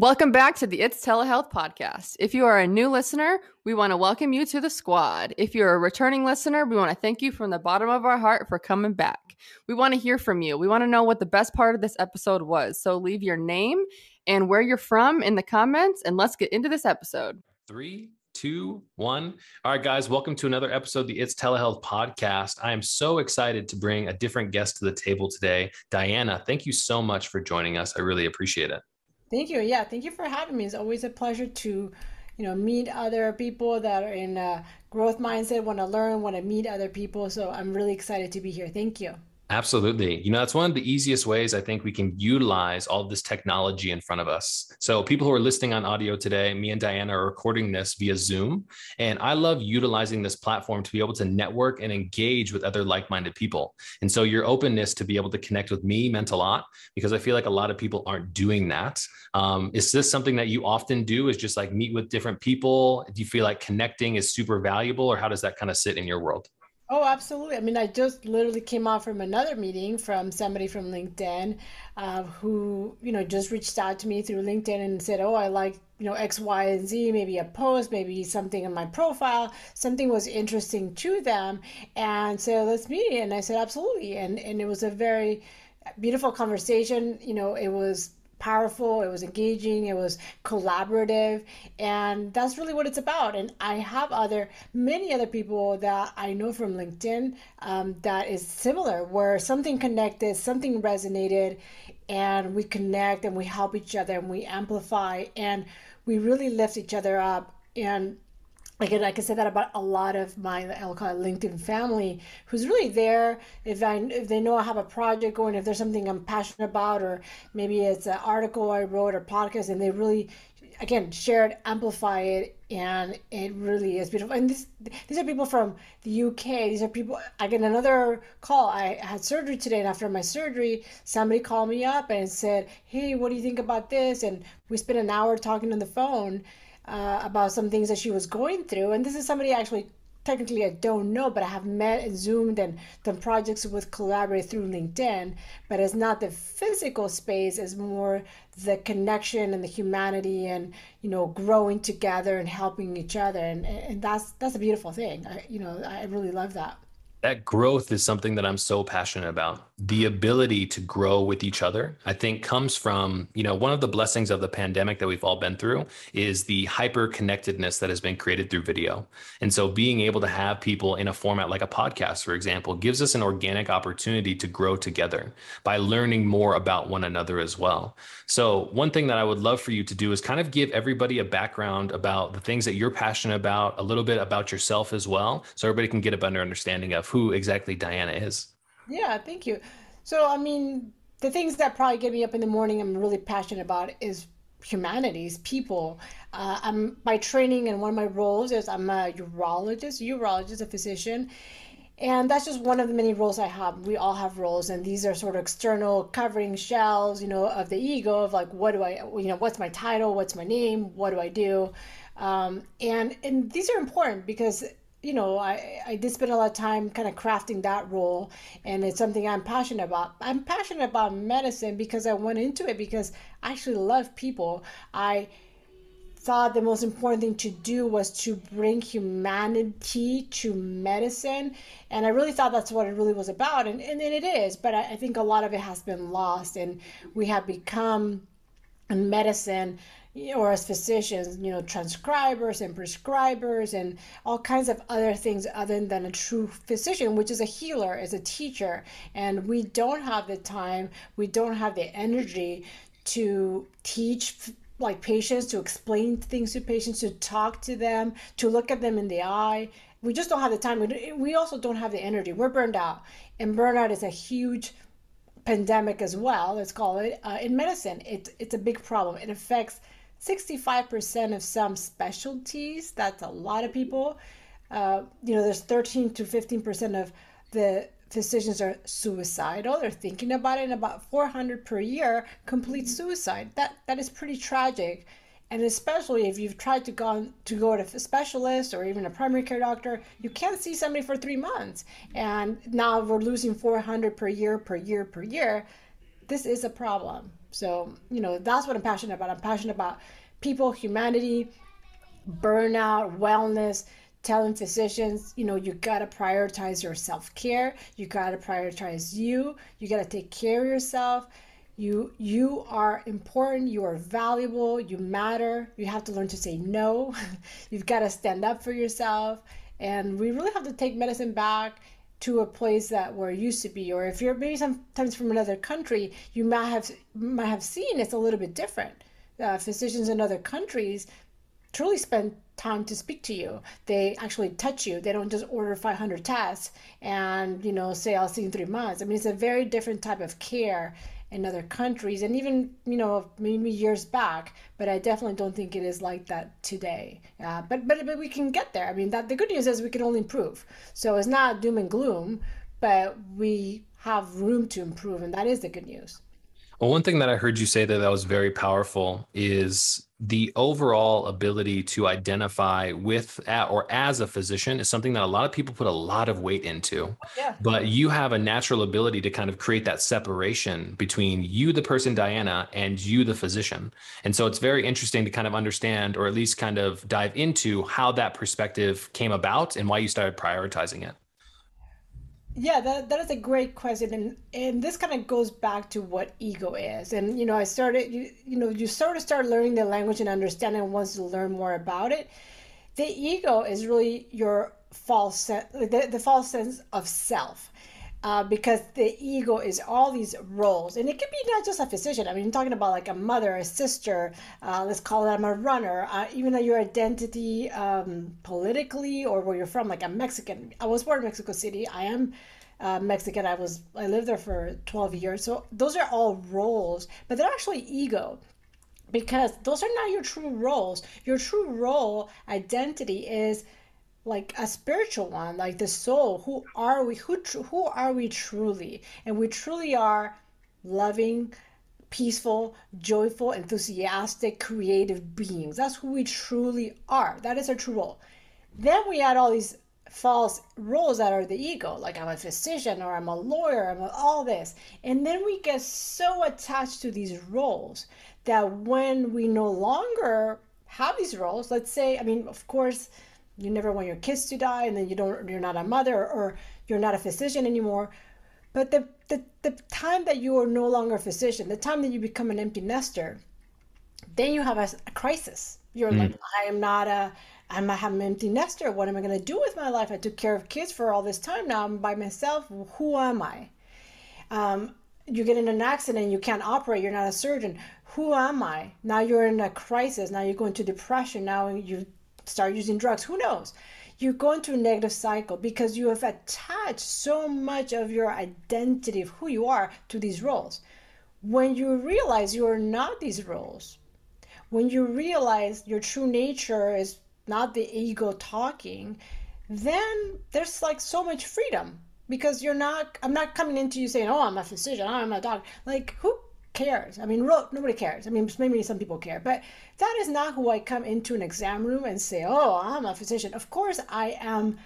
Welcome back to the It's Telehealth podcast. If you are a new listener, we want to welcome you to the squad. If you're a returning listener, we want to thank you from the bottom of our heart for coming back. We want to hear from you. We want to know what the best part of this episode was. So leave your name and where you're from in the comments, and let's get into this episode. Three, two, one. All right, guys, welcome to another episode of the It's Telehealth podcast. I am so excited to bring a different guest to the table today. Diana, thank you so much for joining us. I really appreciate it. Thank you. Yeah, thank you for having me. It's always a pleasure to, you know, meet other people that are in a growth mindset, want to learn, want to meet other people. So I'm really excited to be here. Thank you. Absolutely. You know, that's one of the easiest ways I think we can utilize all this technology in front of us. So, people who are listening on audio today, me and Diana are recording this via Zoom. And I love utilizing this platform to be able to network and engage with other like minded people. And so, your openness to be able to connect with me meant a lot because I feel like a lot of people aren't doing that. Um, is this something that you often do? Is just like meet with different people? Do you feel like connecting is super valuable, or how does that kind of sit in your world? Oh, absolutely. I mean, I just literally came out from another meeting from somebody from LinkedIn uh, who, you know, just reached out to me through LinkedIn and said, Oh, I like, you know, X, Y, and Z, maybe a post, maybe something in my profile, something was interesting to them. And so let's meet. And I said, Absolutely. And, and it was a very beautiful conversation. You know, it was powerful, it was engaging, it was collaborative, and that's really what it's about. And I have other, many other people that I know from LinkedIn um, that is similar, where something connected, something resonated, and we connect and we help each other and we amplify and we really lift each other up. And again, I can say that about a lot of my I'll call it LinkedIn family, who's really there if I if they know I have a project going, if there's something I'm passionate about, or maybe it's an article I wrote or podcast, and they really again share it, amplify it, and it really is beautiful. And this, these are people from the UK. These are people. I get another call. I had surgery today, and after my surgery, somebody called me up and said, "Hey, what do you think about this?" And we spent an hour talking on the phone uh, about some things that she was going through. And this is somebody actually technically I don't know, but I have met and zoomed and done projects with collaborate through LinkedIn. But it's not the physical space; it's more the connection and the humanity, and you know, growing together and helping each other. And and that's that's a beautiful thing. I, you know, I really love that that growth is something that I'm so passionate about. The ability to grow with each other, I think comes from, you know, one of the blessings of the pandemic that we've all been through is the hyper connectedness that has been created through video. And so being able to have people in a format like a podcast, for example, gives us an organic opportunity to grow together by learning more about one another as well. So, one thing that I would love for you to do is kind of give everybody a background about the things that you're passionate about, a little bit about yourself as well, so everybody can get a better understanding of who exactly Diana is. Yeah, thank you. So, I mean, the things that probably get me up in the morning, I'm really passionate about is humanities, people. Uh, I'm my training and one of my roles is I'm a urologist, urologist, a physician, and that's just one of the many roles I have. We all have roles, and these are sort of external covering shells, you know, of the ego of like, what do I, you know, what's my title, what's my name, what do I do, um, and and these are important because you know I I did spend a lot of time kind of crafting that role, and it's something I'm passionate about. I'm passionate about medicine because I went into it because I actually love people. I thought the most important thing to do was to bring humanity to medicine. And I really thought that's what it really was about. And, and, and it is, but I, I think a lot of it has been lost. And we have become in medicine or as physicians, you know, transcribers and prescribers and all kinds of other things other than a true physician, which is a healer, is a teacher. And we don't have the time, we don't have the energy to teach like patients to explain things to patients to talk to them to look at them in the eye. We just don't have the time. We also don't have the energy. We're burned out. And burnout is a huge pandemic as well let's call it uh, in medicine. It, it's a big problem. It affects 65% of some specialties that's a lot of people uh, you know there's 13 to 15% of the physicians are suicidal. They're thinking about it, and about 400 per year complete suicide. That that is pretty tragic, and especially if you've tried to go to go to a specialist or even a primary care doctor, you can't see somebody for three months, and now we're losing 400 per year, per year, per year. This is a problem. So, you know, that's what I'm passionate about. I'm passionate about people, humanity, burnout, wellness, telling physicians, you know, you got to prioritize your self care. You got to prioritize you. You got to take care of yourself. You you are important. You are valuable. You matter. You have to learn to say no. You've got to stand up for yourself. And we really have to take medicine back to a place that where it used to be. Or if you're maybe sometimes from another country, you might have might have seen it's a little bit different. Uh, physicians in other countries truly spend time to speak to you. They actually touch you. They don't just order 500 tests and, you know, say, I'll see you in three months. I mean, it's a very different type of care in other countries and even, you know, maybe years back, but I definitely don't think it is like that today. Uh, but, but, but we can get there. I mean, that the good news is we can only improve. So it's not doom and gloom, but we have room to improve. And that is the good news. Well, one thing that I heard you say that that was very powerful is the overall ability to identify with or as a physician is something that a lot of people put a lot of weight into. Yeah. But you have a natural ability to kind of create that separation between you, the person, Diana, and you, the physician. And so it's very interesting to kind of understand, or at least kind of dive into how that perspective came about and why you started prioritizing it. Yeah, that, that is a great question. And and this kind of goes back to what ego is. And you know, I started you you know, you sort of start learning the language and understanding once you learn more about it. The ego is really your false the, the false sense of self uh, because the ego is all these roles. And it could be not just a physician. I mean I'm talking about like a mother a sister uh, let's call them a runner. Uh, even though your identity um, politically or where you're from like a mexican. I was born in mexico city. I am uh, mexican. I was i lived there for 12 years. So those are all roles but they're actually ego because those are not your true roles. Your true role identity is like a spiritual one like the soul. Who are we who who are we truly? And we truly are loving peaceful joyful enthusiastic creative beings. That's who we truly are. That is our true role. Then we add all these false roles that are the ego like i'm a physician or i'm a lawyer i'm all this. And then we get so attached to these roles that when we no longer have these roles let's say i mean of course you never want your kids to die and then you don't you're not a mother or you're not a physician anymore. But the, the, the time that you are no longer a physician the time that you become an empty nester then you have a, a crisis. You're mm. like i am not a i'm a, I'm an empty nester. What am i going to do with my life? I took care of kids for all this time. Now i'm by myself. Who am i? Um, you get in an accident you can't operate you're not a surgeon. Who am i? Now you're in a crisis. Now you go into depression. Now you start using drugs. Who knows? You go into a negative cycle because you have attached so much of your identity of who you are to these roles. When you realize you are not these roles, when you realize your true nature is not the ego talking, then there's like so much freedom because you're not, I'm not coming into you saying, oh, I'm a physician, oh, I'm a doctor. Like, who cares? I mean, nobody cares. I mean, maybe some people care, but that is not who I come into an exam room and say, "Oh, I'm a physician." Of course, I am.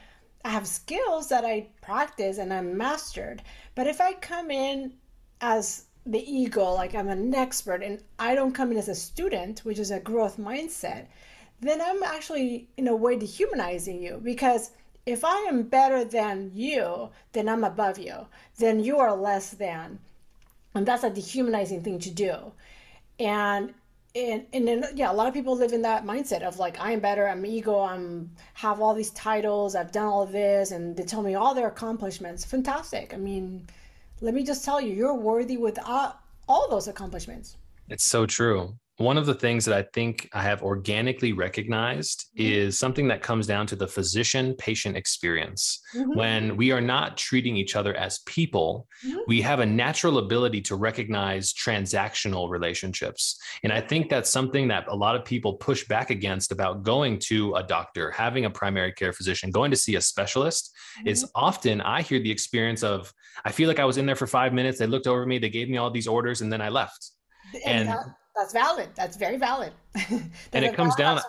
I have skills that I practice and I'm mastered. But if I come in as the ego, like I'm an expert, and I don't come in as a student, which is a growth mindset, then I'm actually in a way dehumanizing you because if I am better than you, then I'm above you. Then you are less than and that's a dehumanizing thing to do. And and and then yeah a lot of people live in that mindset of like i'm better i'm ego i'm have all these titles i've done all of this and they tell me all their accomplishments. Fantastic. I mean let me just tell you you're worthy with uh, all those accomplishments. It's so true one of the things that I think I have organically recognized mm-hmm. is something that comes down to the physician patient experience. Mm-hmm. When we are not treating each other as people, mm-hmm. we have a natural ability to recognize transactional relationships. And I think that's something that a lot of people push back against about going to a doctor, having a primary care physician, going to see a specialist. Is mm-hmm. often I hear the experience of, I feel like I was in there for five minutes, they looked over me, they gave me all these orders, and then I left. And, and that- that's valid. That's very valid. and it comes down.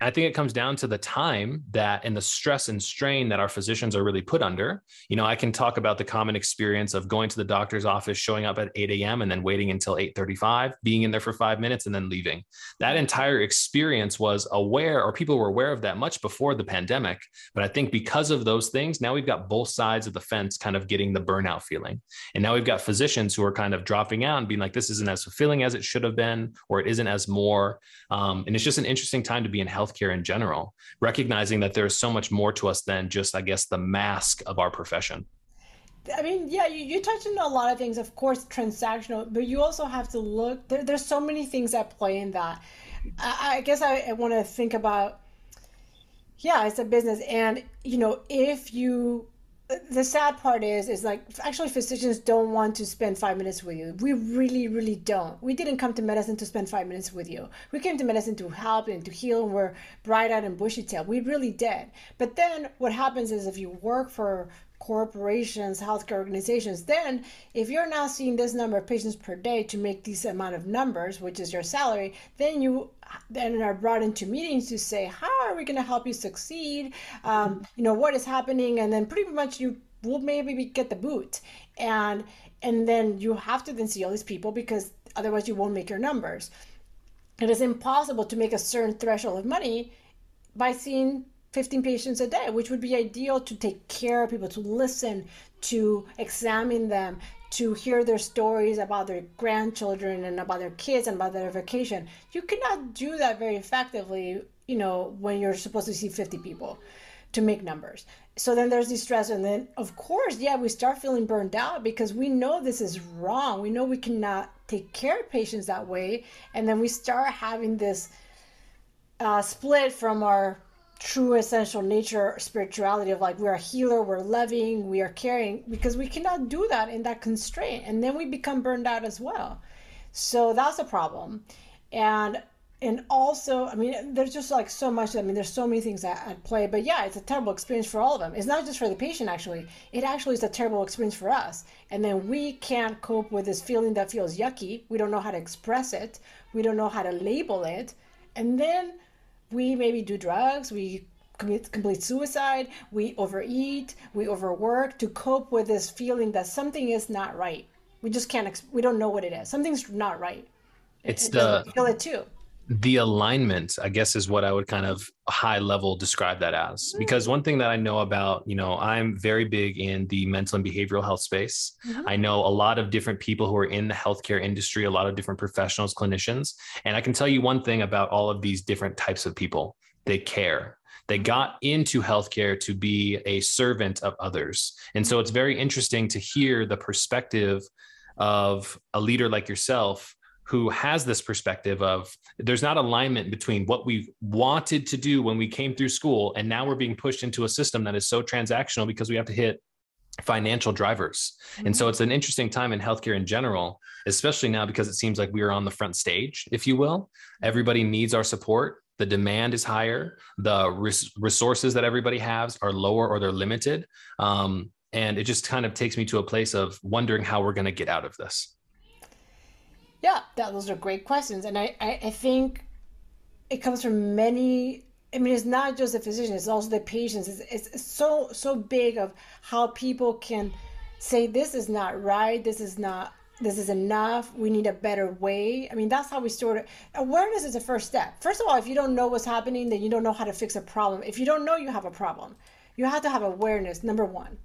I think it comes down to the time that and the stress and strain that our physicians are really put under. You know, I can talk about the common experience of going to the doctor's office, showing up at 8 a.m. and then waiting until 8:35, being in there for five minutes and then leaving. That entire experience was aware, or people were aware of that much before the pandemic. But I think because of those things, now we've got both sides of the fence kind of getting the burnout feeling. And now we've got physicians who are kind of dropping out and being like, this isn't as fulfilling as it should have been, or it isn't as more. Um, and it's just an interesting time to be in health healthcare in general, recognizing that there's so much more to us than just, I guess, the mask of our profession. I mean, yeah, you, you touched on a lot of things, of course, transactional, but you also have to look, there, there's so many things at play in that. I, I guess I, I want to think about, yeah, it's a business. And, you know, if you the sad part is is like actually physicians don't want to spend five minutes with you. We really really don't. We didn't come to medicine to spend five minutes with you. We came to medicine to help and to heal. And we're bright-eyed and bushy-tailed we really did. But then what happens is if you work for corporations, healthcare organizations, then if you're now seeing this number of patients per day to make this amount of numbers, which is your salary, then you then are brought into meetings to say, how are we going to help you succeed? Um, you know, what is happening? And then pretty much you will maybe get the boot. And and then you have to then see all these people because otherwise you won't make your numbers. It is impossible to make a certain threshold of money by seeing 15 patients a day, which would be ideal to take care of people, to listen, to examine them, to hear their stories about their grandchildren and about their kids and about their vacation. You cannot do that very effectively, you know, when you're supposed to see 50 people to make numbers. So then there's the stress. And then, of course, yeah, we start feeling burned out because we know this is wrong. We know we cannot take care of patients that way. And then we start having this uh, split from our true essential nature spirituality of like we're a healer we're loving we are caring because we cannot do that in that constraint and then we become burned out as well. So that's a problem. And and also i mean there's just like so much i mean there's so many things at, at play but yeah it's a terrible experience for all of them. It's not just for the patient actually. It actually is a terrible experience for us. And then we can't cope with this feeling that feels yucky. We don't know how to express it. We don't know how to label it. And then we maybe do drugs, we commit complete suicide, we overeat, we overwork to cope with this feeling that something is not right. We just can't, we don't know what it is. Something's not right. It's it, the, feel it too the alignment i guess is what i would kind of high level describe that as. Mm. because one thing that i know about you know i'm very big in the mental and behavioral health space. Mm-hmm. i know a lot of different people who are in the healthcare industry a lot of different professionals clinicians. And i can tell you one thing about all of these different types of people. They care. They got into healthcare to be a servant of others. And so it's very interesting to hear the perspective of a leader like yourself who has this perspective of there's not alignment between what we wanted to do when we came through school and now we're being pushed into a system that is so transactional because we have to hit financial drivers. Mm-hmm. And so mm-hmm. it's an interesting time in healthcare in general, especially now because it seems like we are on the front stage, if you will. Everybody needs our support. The demand is higher. The res- resources that everybody has are lower or they're limited. Um, and it just kind of takes me to a place of wondering how we're going to get out of this. Yeah, that, those are great questions. And I, I, I think it comes from many I mean, it's not just the physician; it's also the patients. It's, it's so so big of how people can say this is not right, this is not, this is enough. We need a better way. I mean, that's how we sort of awareness is the first step. First of all, if you don't know what's happening, then you don't know how to fix a problem. If you don't know you have a problem, you have to have awareness. Number one.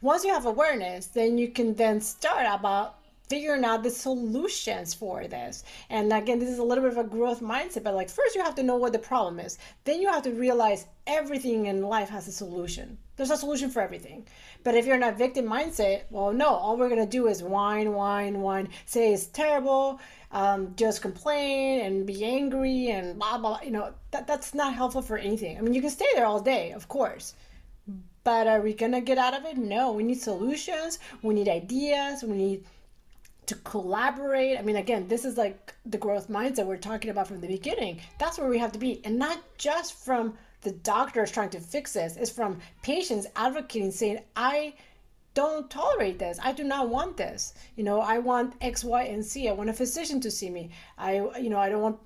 Once you have awareness, then you can then start about figuring out the solutions for this. And again, this is a little bit of a growth mindset, but like first you have to know what the problem is. Then you have to realize everything in life has a solution. There's a solution for everything. But if you're in a victim mindset, well, no, all we're going to do is whine, whine, whine, say it's terrible, um, just complain and be angry and blah, blah, you know, that, that's not helpful for anything. I mean, you can stay there all day, of course. But are we going to get out of it? No, we need solutions. We need ideas. We need to collaborate. I mean, again, this is like the growth mindset we're talking about from the beginning. That's where we have to be. And not just from the doctors trying to fix this, it's from patients advocating, saying, I don't tolerate this. I do not want this. You know, I want X, Y, and Z. I want a physician to see me. I, you know, I don't want,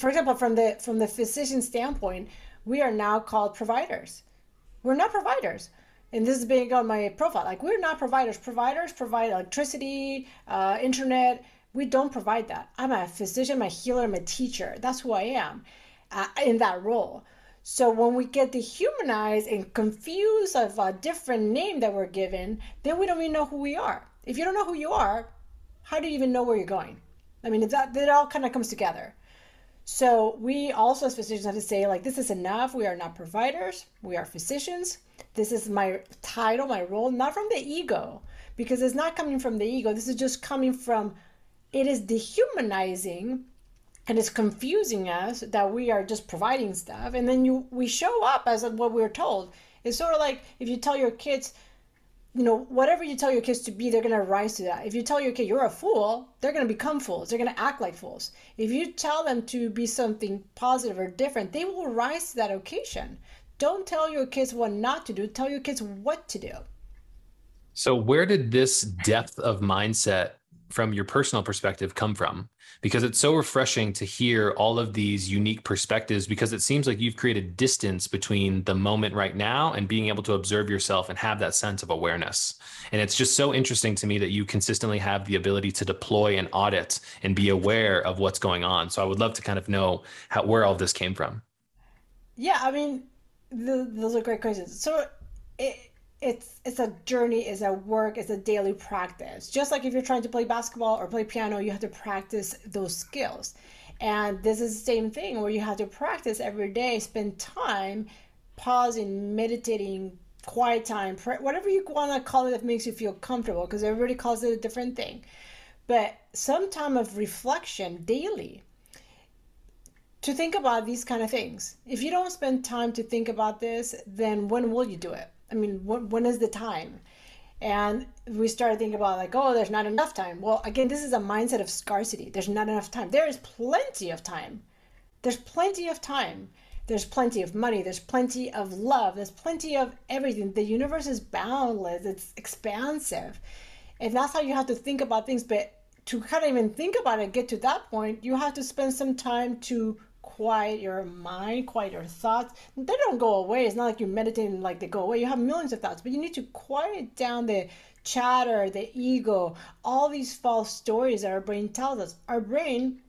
for example, from the from the physician standpoint, we are now called providers. We're not providers. And this is being on my profile. Like we're not providers. Providers provide electricity, uh, internet. We don't provide that. I'm a physician, I'm a healer, I'm a teacher. That's who I am uh, in that role. So when we get dehumanized and confused of a different name that we're given, then we don't even know who we are. If you don't know who you are, how do you even know where you're going? I mean, that it all kind of comes together. So we also as physicians have to say like this is enough. We are not providers. We are physicians. This is my title, my role, not from the ego, because it's not coming from the ego. This is just coming from it is dehumanizing and it's confusing us that we are just providing stuff and then you we show up as what we're told it's sort of like if you tell your kids you know whatever you tell your kids to be they're going to rise to that. If you tell your kid you're a fool they're going to become fools. They're going to act like fools. If you tell them to be something positive or different they will rise to that occasion. Don't tell your kids what not to do. Tell your kids what to do. So where did this depth of mindset from your personal perspective come from because it's so refreshing to hear all of these unique perspectives because it seems like you've created distance between the moment right now and being able to observe yourself and have that sense of awareness. And it's just so interesting to me that you consistently have the ability to deploy and audit and be aware of what's going on. So i would love to kind of know how where all this came from. Yeah i mean the, those are great questions. So it, it's it's a journey it's a work it's a daily practice. Just like if you're trying to play basketball or play piano you have to practice those skills. And this is the same thing where you have to practice every day spend time pausing meditating quiet time whatever you want to call it that makes you feel comfortable because everybody calls it a different thing. But some time of reflection daily to think about these kind of things. If you don't spend time to think about this then when will you do it I mean, when, is the time? And we started thinking about like, oh, there's not enough time. Well, again, this is a mindset of scarcity. There's not enough time. There is plenty of time. There's plenty of time. There's plenty of money. There's plenty of love. There's plenty of everything. The universe is boundless. It's expansive. And that's how you have to think about things. But to kind of even think about it, get to that point, you have to spend some time to quiet your mind, quiet your thoughts. They don't go away. It's not like you're meditating like they go away. You have millions of thoughts, but you need to quiet down the chatter, the ego, all these false stories that our brain tells us. Our brain,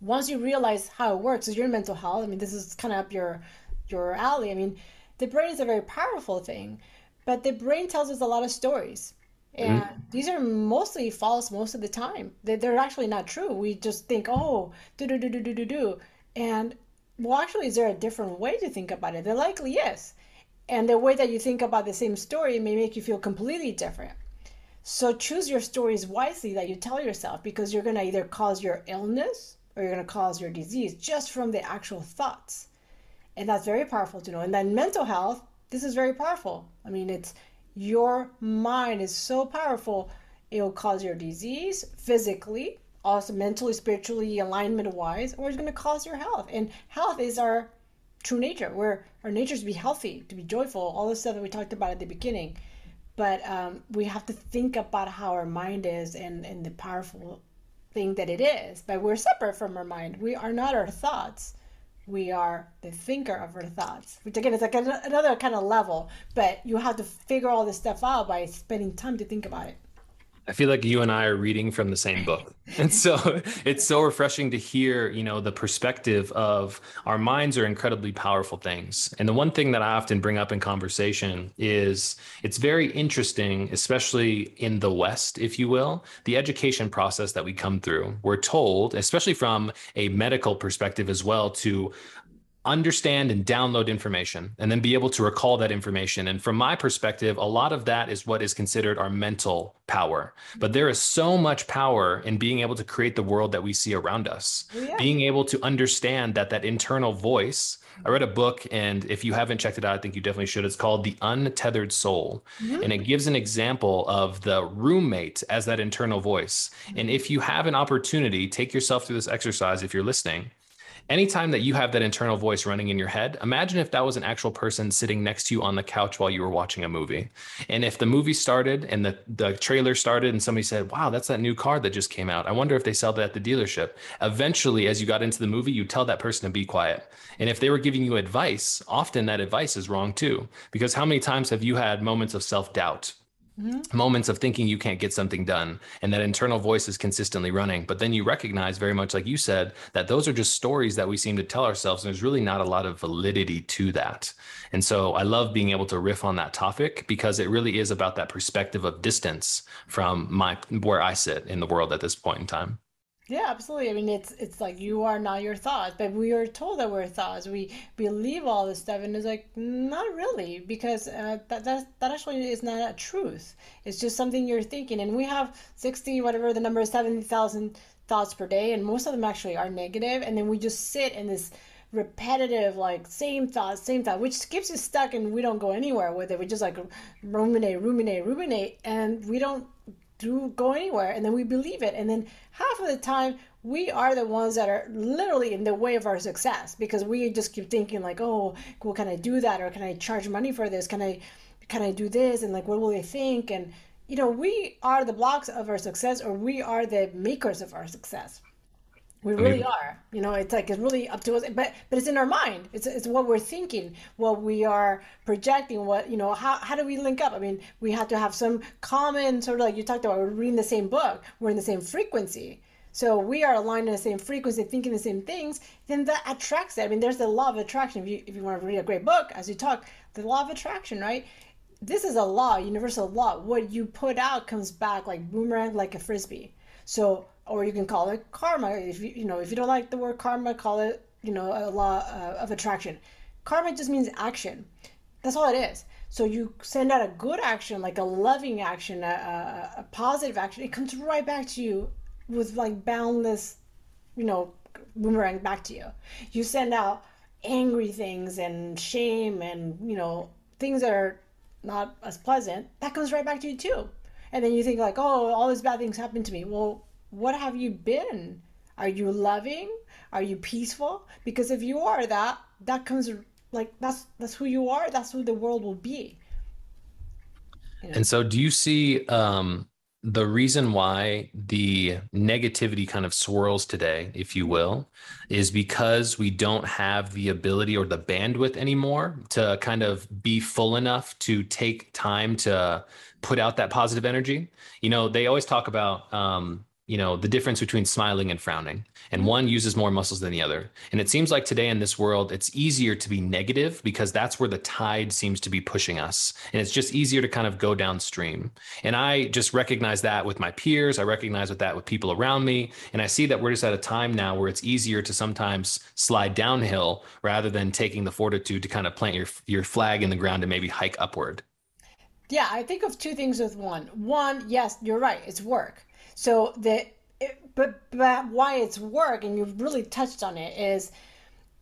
once you realize how it works, is your mental health. I mean, this is kind of up your your alley. I mean, the brain is a very powerful thing, but the brain tells us a lot of stories. And mm-hmm. these are mostly false most of the time. They're actually not true. We just think, oh, do do do do do do do. And well, actually, is there a different way to think about it? There likely is. And the way that you think about the same story may make you feel completely different. So choose your stories wisely that you tell yourself because you're going to either cause your illness or you're going to cause your disease just from the actual thoughts. And that's very powerful to know. And then mental health, this is very powerful. I mean, it's your mind is so powerful, it'll cause your disease physically, also mentally, spiritually, alignment wise, or it's going to cause your health. And health is our true nature. Where our nature is to be healthy, to be joyful, all the stuff that we talked about at the beginning. But um, we have to think about how our mind is and, and the powerful thing that it is. But we're separate from our mind. We are not our thoughts. We are the thinker of our thoughts, which again is like another kind of level. But you have to figure all this stuff out by spending time to think about it. I feel like you and I are reading from the same book. And so it's so refreshing to hear, you know, the perspective of our minds are incredibly powerful things. And the one thing that I often bring up in conversation is it's very interesting, especially in the West, if you will, the education process that we come through. We're told, especially from a medical perspective as well, to understand and download information and then be able to recall that information. And from my perspective, a lot of that is what is considered our mental power. But there is so much power in being able to create the world that we see around us, oh, yeah. being able to understand that that internal voice. I read a book, and if you haven't checked it out, I think you definitely should. It's called The Untethered Soul. Mm-hmm. And it gives an example of the roommate as that internal voice. And if you have an opportunity, take yourself through this exercise if you're listening anytime that you have that internal voice running in your head, imagine if that was an actual person sitting next to you on the couch while you were watching a movie. And if the movie started and the, the trailer started and somebody said, Wow, that's that new car that just came out. I wonder if they sell that at the dealership. Eventually, as you got into the movie, you tell that person to be quiet. And if they were giving you advice, often that advice is wrong too. Because how many times have you had moments of self doubt? Mm-hmm. moments of thinking you can't get something done and that internal voice is consistently running. But then you recognize very much like you said that those are just stories that we seem to tell ourselves and there's really not a lot of validity to that. And so i love being able to riff on that topic because it really is about that perspective of distance from my where i sit in the world at this point in time yeah, absolutely. I mean, it's it's like you are not your thoughts, but we are told that we're thoughts. We believe all this stuff, and it's like not really, because uh, that that that actually is not a truth. It's just something you're thinking, and we have sixty, whatever the number is, seventy thousand thoughts per day, and most of them actually are negative, and then we just sit in this repetitive like same thought same thought which keeps us stuck and we don't go anywhere with it we just like ruminate ruminate ruminate and we don't do go anywhere and then we believe it. And then half of the time we are the ones that are literally in the way of our success because we just keep thinking like oh well can i do that? Or can i charge money for this? Can i can i do this? And like what will they think? And you know we are the blocks of our success or we are the makers of our success we really I mean, are. You know, it's like it's really up to us. But but it's in our mind. It's it's what we're thinking, what we are projecting. What you know, how how do we link up? I mean, we have to have some common sort of like you talked about. We're reading the same book. We're in the same frequency. So we are aligned in the same frequency, thinking the same things. Then that attracts it. I mean, there's the law of attraction. If you if you want to read a great book, as you talk, the law of attraction, right? This is a law, universal law. What you put out comes back like boomerang, like a frisbee. So or you can call it karma. If you you know if you don't like the word karma, call it you know a law uh, of attraction. Karma just means action. That's all it is. So you send out a good action, like a loving action, a, a, a positive action. It comes right back to you with like boundless, you know, boomerang back to you. You send out angry things and shame and you know things that are not as pleasant. That comes right back to you too. And then you think like, oh, all these bad things happened to me. Well, what have you been? Are you loving? Are you peaceful? Because if you are that, that comes like that's that's who you are. That's who the world will be. And so, do you see um, the reason why the negativity kind of swirls today, if you will, is because we don't have the ability or the bandwidth anymore to kind of be full enough to take time to put out that positive energy. You know, they always talk about um, you know the difference between smiling and frowning and one uses more muscles than the other. And it seems like today in this world it's easier to be negative because that's where the tide seems to be pushing us and it's just easier to kind of go downstream. And i just recognize that with my peers i recognize with that with people around me and i see that we're just at a time now where it's easier to sometimes slide downhill rather than taking the fortitude to kind of plant your your flag in the ground and maybe hike upward. Yeah i think of two things with one. One yes you're right it's work so the but but why it's work and you've really touched on it is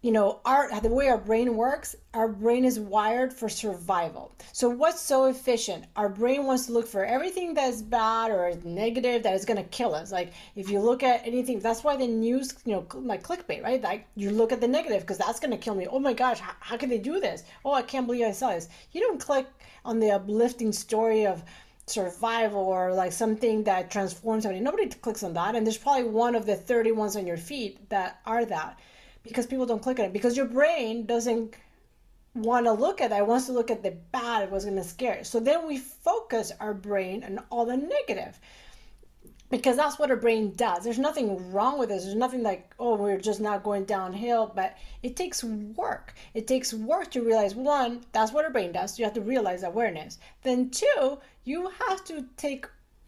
you know our the way our brain works our brain is wired for survival. So what's so efficient? Our brain wants to look for everything that's bad or negative that is going to kill us. Like if you look at anything that's why the news you know like clickbait right? Like you look at the negative because that's going to kill me. Oh my gosh how, how can they do this? Oh i can't believe i saw this. You don't click on the uplifting story of survival or like something that transforms somebody. Nobody clicks on that. And there's probably one of the 30 ones on your feed that are that because people don't click on it because your brain doesn't want to look at that. It wants to look at the bad, what's going to scare. So then we focus our brain on all the negative because that's what our brain does. There's nothing wrong with this. There's nothing like, oh, we're just not going downhill, but it takes work. It takes work to realize one, that's what our brain does. You have to realize awareness. Then two, you have to take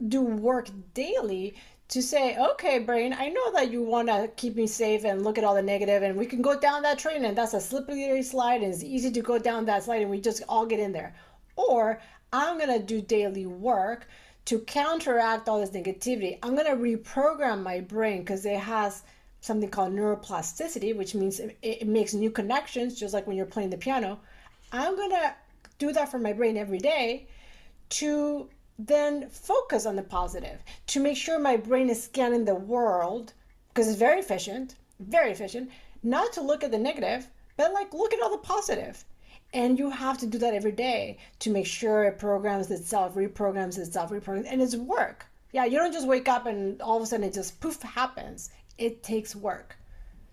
do work daily to say, okay, brain, I know that you want to keep me safe and look at all the negative, and we can go down that train, and that's a slippery slide, and it's easy to go down that slide, and we just all get in there. Or I'm gonna do daily work to counteract all this negativity, I'm going to reprogram my brain because it has something called neuroplasticity, which means it, it, makes new connections, just like when you're playing the piano. I'm going to do that for my brain every day to then focus on the positive, to make sure my brain is scanning the world because it's very efficient, very efficient. not to look at the negative, but like look at all the positive. And you have to do that every day to make sure it programs itself, reprograms itself, reprograms, and it's work. Yeah, you don't just wake up and all of a sudden it just poof happens. It takes work.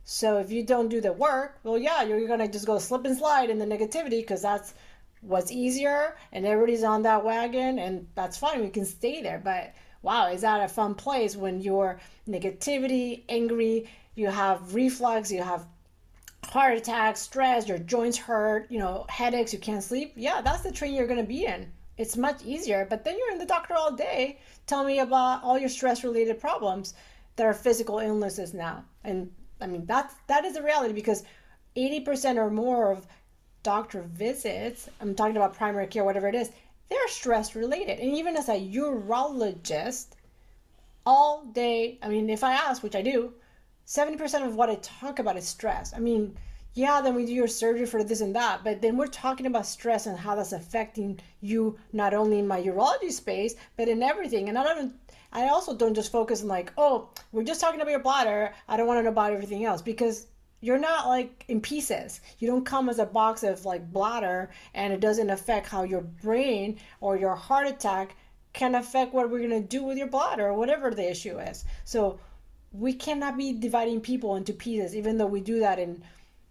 So if you don't do the work, well, yeah, you're gonna just go slip and slide in the negativity because that's what's easier, and everybody's on that wagon, and that's fine. We can stay there, but wow, is that a fun place when you're negativity, angry, you have reflux, you have heart attacks, stress, your joints hurt, you know, headaches, you can't sleep. Yeah, that's the train you're gonna be in. It's much easier, but then you're in the doctor all day. Tell me about all your stress related problems that are physical illnesses now. And I mean, that's that is a reality because 80% or more of doctor visits, I'm talking about primary care, whatever it is, they're stress related. And even as a urologist, all day, I mean, if I ask, which I do, 70% of what I talk about is stress. I mean, yeah, then we do your surgery for this and that, but then we're talking about stress and how that's affecting you not only in my urology space, but in everything. And I don't I also don't just focus on like, oh, we're just talking about your bladder. I don't want to know about everything else because you're not like in pieces. You don't come as a box of like bladder and it doesn't affect how your brain or your heart attack can affect what we're going to do with your bladder or whatever the issue is. So we cannot be dividing people into pieces, even though we do that in,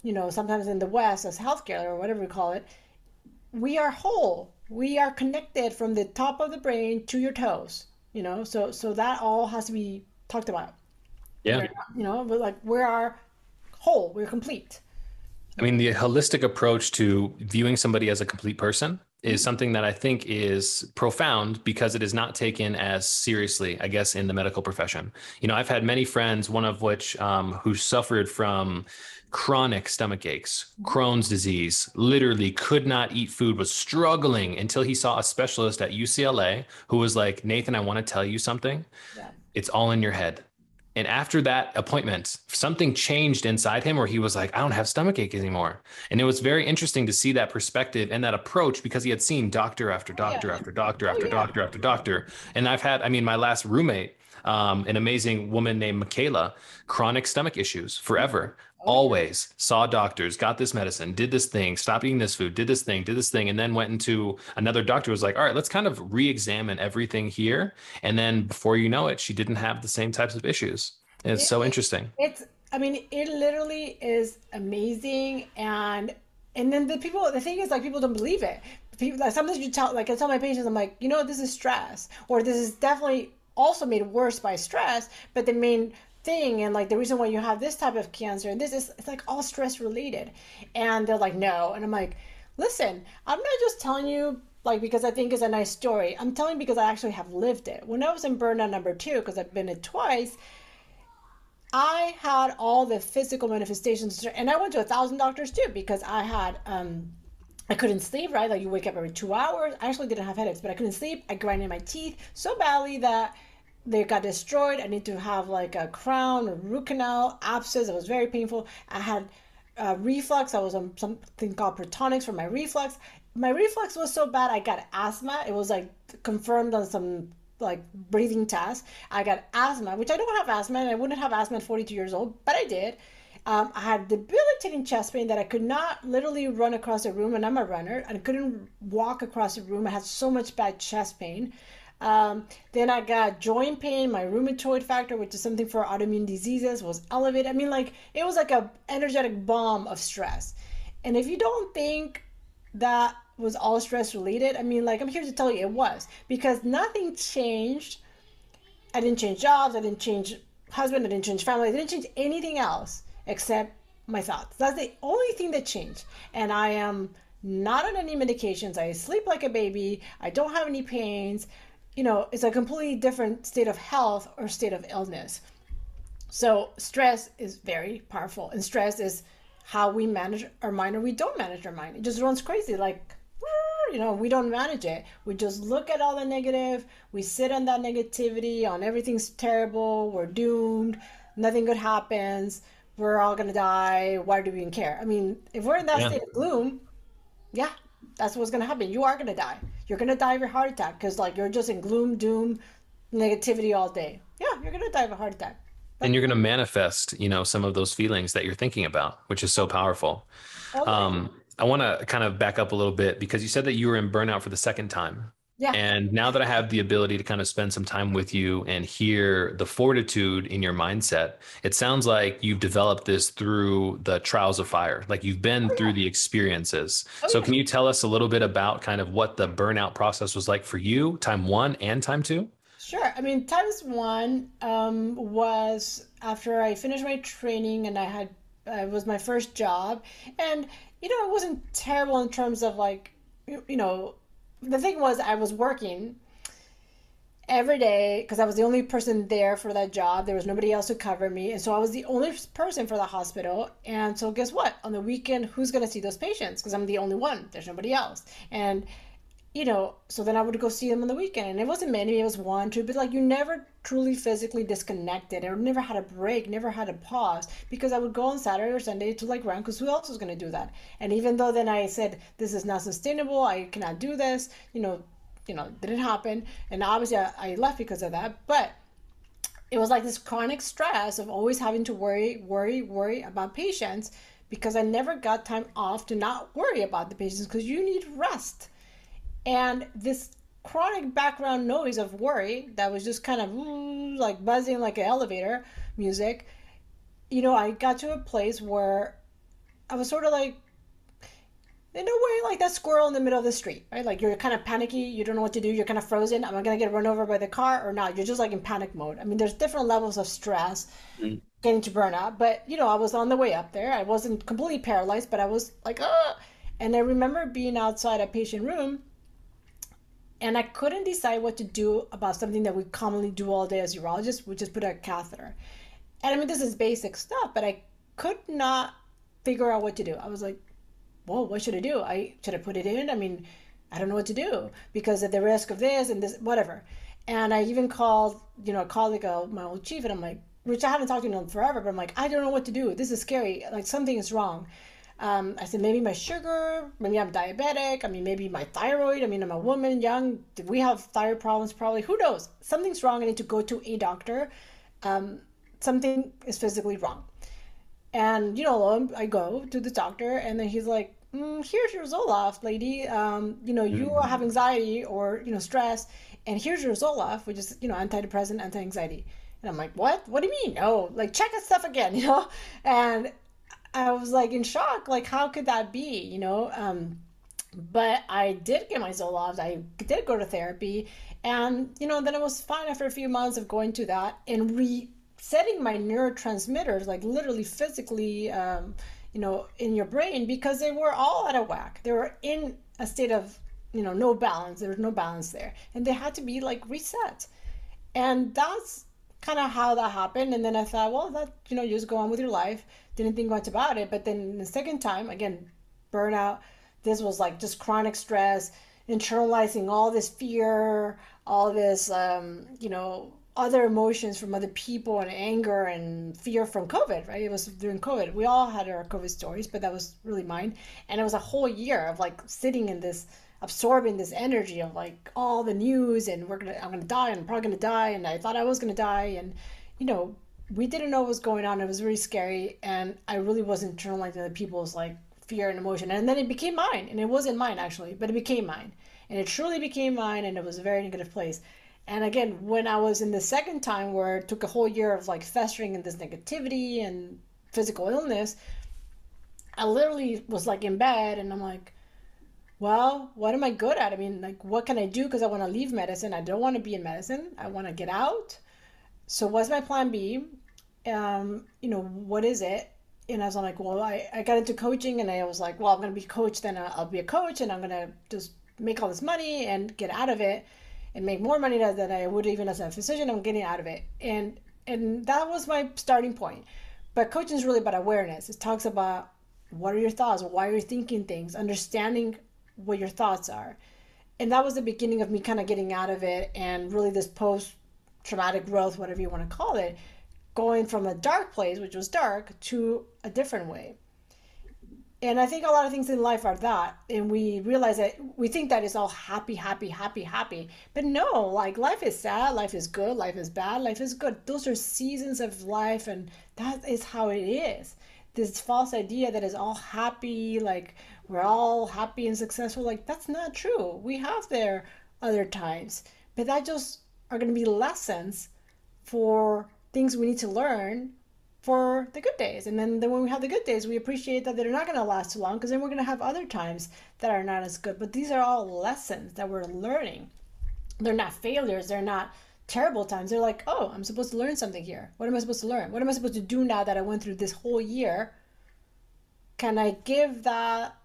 you know, sometimes in the West as healthcare or whatever we call it. We are whole. We are connected from the top of the brain to your toes you know? So so that all has to be talked about. Yeah. We're, you know but like we are whole. We're complete. I mean the holistic approach to viewing somebody as a complete person is mm-hmm. something that I think is profound because it is not taken as seriously, I guess, in the medical profession. You know, I've had many friends, one of which um, who suffered from chronic stomach aches, Crohn's disease, literally could not eat food, was struggling until he saw a specialist at UCLA who was like, Nathan, I want to tell you something. Yeah. It's all in your head. And after that appointment, something changed inside him where he was like, I don't have stomach ache anymore. And it was very interesting to see that perspective and that approach because he had seen doctor after doctor yeah. after doctor oh, after yeah. doctor after doctor. And I've had, I mean, my last roommate, um, an amazing woman named Michaela, chronic stomach issues forever. Oh, always saw doctors, got this medicine, did this thing, stopped eating this food, did this thing, did this thing, and then went into another doctor was like, all right, let's kind of re-examine everything here. And then before you know it, she didn't have the same types of issues. And it's it, so interesting. It's I mean, it literally is amazing. And and then the people the thing is like people don't believe it. People like sometimes you tell like I tell my patients, I'm like, you know, this is stress, or this is definitely also made worse by stress, but the main thing and like the reason why you have this type of cancer and this is it's like all stress related and they're like no and i'm like listen i'm not just telling you like because i think it's a nice story i'm telling because i actually have lived it when i was in burnout number two because i've been it twice i had all the physical manifestations and i went to a thousand doctors too because i had um I couldn't sleep, right? Like you wake up every two hours. I actually didn't have headaches, but I couldn't sleep. I grinded my teeth so badly that they got destroyed. I need to have like a crown, a root canal, abscess. It was very painful. I had uh, reflux. I was on something called Protonix for my reflux. My reflux was so bad, I got asthma. It was like confirmed on some like breathing test. I got asthma, which I don't have asthma, and I wouldn't have asthma at 42 years old, but I did. Um, I had debilitating chest pain that I could not literally run across a room, and I'm a runner. I couldn't walk across a room. I had so much bad chest pain. Um, then I got joint pain. My rheumatoid factor, which is something for autoimmune diseases, was elevated. I mean, like it was like a energetic bomb of stress. And if you don't think that was all stress related, I mean, like I'm here to tell you it was because nothing changed. I didn't change jobs. I didn't change husband. I didn't change family. I didn't change anything else except my thoughts. That's the only thing that changed. And I am not on any medications. I sleep like a baby. I don't have any pains you know, it's a completely different state of health or state of illness. So stress is very powerful, and stress is how we manage our mind or we don't manage our mind. It just runs crazy, like you know, we don't manage it. We just look at all the negative. We sit on that negativity, on everything's terrible. We're doomed. Nothing good happens. We're all gonna die. Why do we even care? I mean, if we're in that yeah. state of gloom, yeah, that's what's gonna happen. You are gonna die. You're gonna die of a heart attack because like you're just in gloom, doom, negativity all day. Yeah, you're gonna die of a heart attack. and you're going to manifest you know some of those feelings that you're thinking about which is so powerful okay. um, i want to kind of back up a little bit because you said that you were in burnout for the second time yeah. And now that I have the ability to kind of spend some time with you and hear the fortitude in your mindset, it sounds like you've developed this through the trials of fire. Like you've been oh, through the experiences. Oh, so, yeah. can you tell us a little bit about kind of what the burnout process was like for you, time one and time two? Sure. I mean, times one um, was after I finished my training and I had, uh, it was my first job. And, you know, it wasn't terrible in terms of like, you, you know, the thing was, I was working every day because I was the only person there for that job. There was nobody else to cover me. And so I was the only person for the hospital. And so, guess what? On the weekend, who's going to see those patients? Because I'm the only one, there's nobody else. And you know, so then I would go see them on the weekend. And it wasn't many, it was one, two, but like you never truly physically disconnected. I never had a break, never had a pause because I would go on Saturday or Sunday to like run because who else was going to do that? And even though then I said, this is not sustainable, I cannot do this, you know, you know, didn't happen. And obviously I, I left because of that. But it was like this chronic stress of always having to worry, worry, worry about patients because I never got time off to not worry about the patients because you need rest and this chronic background noise of worry that was just kind of like buzzing like an elevator music you know i got to a place where i was sort of like in a way like that squirrel in the middle of the street right? Like you're kind of panicky you don't know what to do you're kind of frozen. Am i going to get run over by the car or not? You're just like in panic mode. I mean there's different levels of stress mm. getting to burnout but you know i was on the way up there. I wasn't completely paralyzed but i was like ah and i remember being outside a patient room and I couldn't decide what to do about something that we commonly do all day as urologists, which is put a catheter. And I mean, this is basic stuff, but I could not figure out what to do. I was like, "Whoa, what should I do? I should I put it in? I mean, I don't know what to do because of the risk of this and this, whatever." And I even called, you know, a colleague of my old chief, and I'm like, which I haven't talked to him forever, but I'm like, I don't know what to do. This is scary. Like something is wrong. Um, I said, maybe my sugar, maybe I'm diabetic. I mean, maybe my thyroid. I mean, I'm a woman, young. We have thyroid problems? Probably. Who knows? Something's wrong. I need to go to a doctor. Um, something is physically wrong. And, you know, I go to the doctor, and then he's like, mm, here's your Zoloft, lady. Um, you know, you mm-hmm. have anxiety or, you know, stress. And here's your Zoloft, which is, you know, antidepressant, anti anxiety. And I'm like, what? What do you mean? Oh, like check that stuff again, you know? And I was like in shock. Like, how could that be? You know. Um, but I did get my Zoloft. I did go to therapy, and you know, then it was fine after a few months of going to that and resetting my neurotransmitters, like literally physically, um, you know, in your brain because they were all out of whack. They were in a state of you know no balance. There was no balance there, and they had to be like reset. And that's kind of how that happened. And then I thought, well, that you know, you just go on with your life didn't think much about it. But then the second time, again, burnout. This was like just chronic stress, internalizing all this fear, all this, um, you know, other emotions from other people and anger and fear from COVID, right? It was during COVID. We all had our COVID stories, but that was really mine. And it was a whole year of like sitting in this, absorbing this energy of like all the news and we're gonna, I'm gonna die and I'm probably gonna die and I thought I was gonna die and, you know, we didn't know what was going on. It was really scary, and I really wasn't internalizing other people's like fear and emotion. And then it became mine, and it wasn't mine actually, but it became mine, and it truly became mine, and it was a very negative place. And again, when I was in the second time where it took a whole year of like festering in this negativity and physical illness, I literally was like in bed, and I'm like, well, what am I good at? I mean, like, what can I do? Because I want to leave medicine. I don't want to be in medicine. I want to get out. So, what's my plan B? Um, you know, what is it? And I was like, well, I, I got into coaching and I was like, well, I'm going to be a coach, then I'll be a coach and I'm going to just make all this money and get out of it and make more money than I would even as a physician. I'm getting out of it. And, and that was my starting point. But coaching is really about awareness. It talks about what are your thoughts? Why are you thinking things? Understanding what your thoughts are. And that was the beginning of me kind of getting out of it and really this post traumatic growth, whatever you want to call it, going from a dark place, which was dark, to a different way. and I think a lot of things in life are that. And we realize that we think that it's all happy, happy, happy, happy. But no, like life is sad, life is good, life is bad, life is good. Those are seasons of life, and that is how it is. This false idea that is all happy, like we're all happy and successful, like that's not true. We have there other times, but that just are going to be lessons for things we need to learn for the good days. And then, then when we have the good days, we appreciate that they're not going to last too long because then we're going to have other times that are not as good. But these are all lessons that we're learning. They're not failures. They're not terrible times. They're like, oh, I'm supposed to learn something here. What am I supposed to learn? What am I supposed to do now that I went through this whole year? Can I give that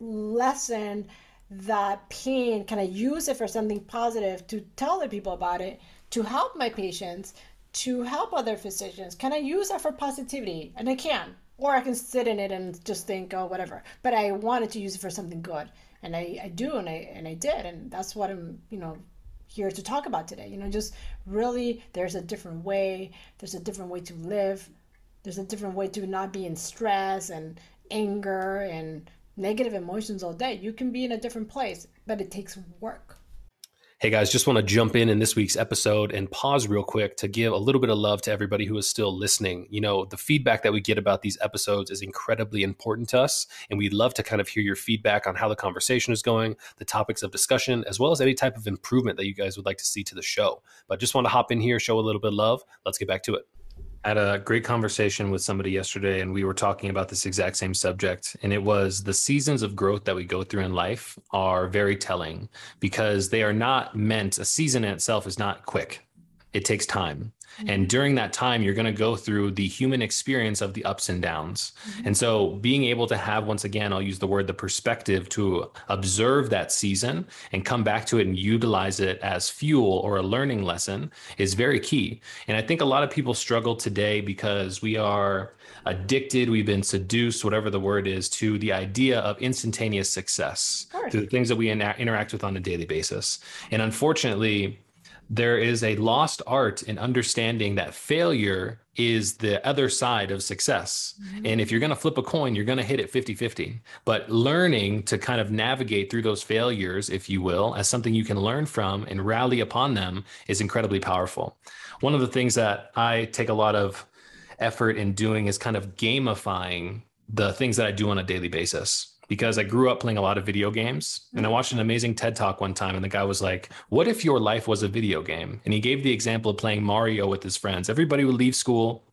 lesson, that pain, can I use it for something positive to tell other people about it, to help my patients, to help other physicians? Can I use that for positivity? And I can. Or I can sit in it and just think, oh, whatever. But I wanted to use it for something good. And I, I do, and I, and I did. And that's what I'm, you know, here to talk about today. You know, just really, there's a different way. There's a different way to live. There's a different way to not be in stress and anger and negative emotions all day. You can be in a different place, but it takes work. Hey guys, just want to jump in in this week's episode and pause real quick to give a little bit of love to everybody who is still listening. You know, the feedback that we get about these episodes is incredibly important to us, and we'd love to kind of hear your feedback on how the conversation is going, the topics of discussion, as well as any type of improvement that you guys would like to see to the show. But just want to hop in here, show a little bit of love. Let's get back to it. I had a great conversation with somebody yesterday, and we were talking about this exact same subject. And it was the seasons of growth that we go through in life are very telling because they are not meant, a season in itself is not quick, it takes time. Mm-hmm. And during that time, you're going to go through the human experience of the ups and downs. Mm-hmm. And so, being able to have, once again, I'll use the word the perspective to observe that season and come back to it and utilize it as fuel or a learning lesson is very key. And I think a lot of people struggle today because we are addicted, we've been seduced, whatever the word is, to the idea of instantaneous success, to the things that we interact with on a daily basis. And unfortunately, there is a lost art in understanding that failure is the other side of success. Mm-hmm. And if you're going to flip a coin, you're going to hit it 50 50. But learning to kind of navigate through those failures, if you will, as something you can learn from and rally upon them is incredibly powerful. One of the things that I take a lot of effort in doing is kind of gamifying the things that I do on a daily basis because I grew up playing a lot of video games. And I mm-hmm. watched an amazing TED talk one time, and the guy was like, What if your life was a video game? And he gave the example of playing Mario with his friends. Everybody would leave school,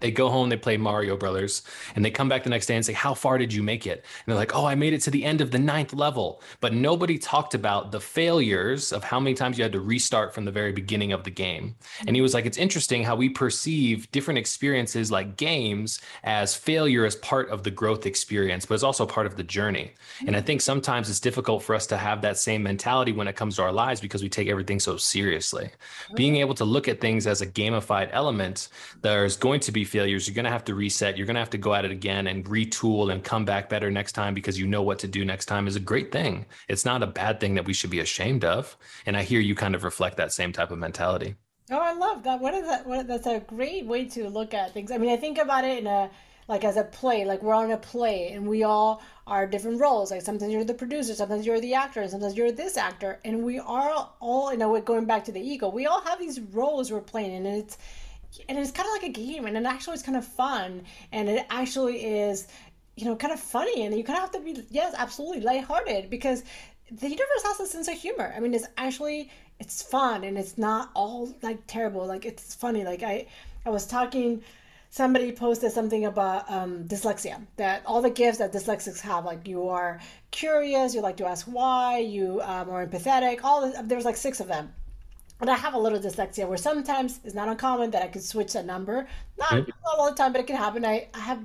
they go home, they play Mario Brothers, and they come back the next day and say, How far did you make it? And they're like, Oh, I made it to the end of the ninth level. But nobody talked about the failures of how many times you had to restart from the very beginning of the game. And he was like, It's interesting how we perceive different experiences like games as failure as part of the growth experience, but it's also part of the journey. And I think sometimes it's difficult for us to have that same mentality when it comes to our lives because we take everything so seriously. Being mm-hmm. able to look at things as a gamified element, there's going to be failures. You're going to have to reset. You're going to have to go at it again and retool and come back better next time because you know what to do next time is a great thing. It's not a bad thing that we should be ashamed of. And I hear you kind of reflect that same type of mentality. Oh, I love that. What is that? What, that's a great way to look at things. I mean, I think about it in a like as a play, like we're on a play and we all are different roles. Like sometimes you're the producer, sometimes you're the actor, and sometimes you're this actor. And we are all, you know, going back to the ego, we all have these roles we're playing, and it's and it's kind of like a game and it actually is kind of fun and it actually is you know kind of funny and you kind of have to be yes absolutely lighthearted because the universe has a sense of humor. I mean it's actually it's fun and it's not all like terrible like it's funny. Like i i was talking somebody posted something about um, dyslexia that all the gifts that dyslexics have like you are curious you like to ask why you um, are empathetic all the, there's like six of them and I have a little dyslexia where sometimes it's not uncommon that I could switch a number. Not, not all the time, but it can happen. I, I have,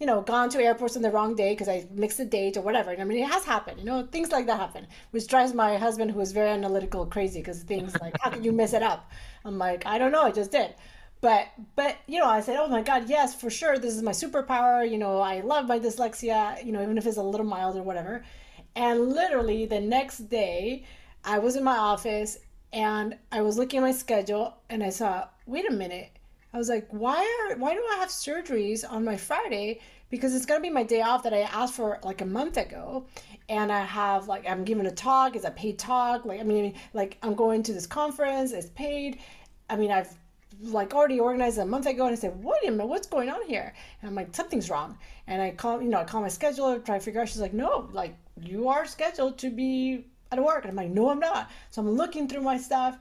you know, gone to airports on the wrong day because I mixed the date or whatever. I mean, it has happened. You know, things like that happen, which drives my husband, who is very analytical, crazy because things like, how can you mess it up? I'm like, I don't know, I just did. But, but you know, I said, oh my God, yes, for sure, this is my superpower. You know, I love my dyslexia. You know, even if it's a little mild or whatever. And literally the next day, I was in my office and I was looking at my schedule and I saw, wait a minute. I was like, why are why do I have surgeries on my Friday? because it's gonna be my day off that I asked for like a month ago, and I have like I'm giving a talk. It's a paid talk. Like I mean, like I'm going to this conference. It's paid. I mean, I've like already organized a month ago, and I said, "Wait a minute, what's going on here?" And I'm like, "Something's wrong." And I call, you know, I call my scheduler, try to figure out. She's like, "No, like you are scheduled to be at work." And I'm like, "No, I'm not." So I'm looking through my stuff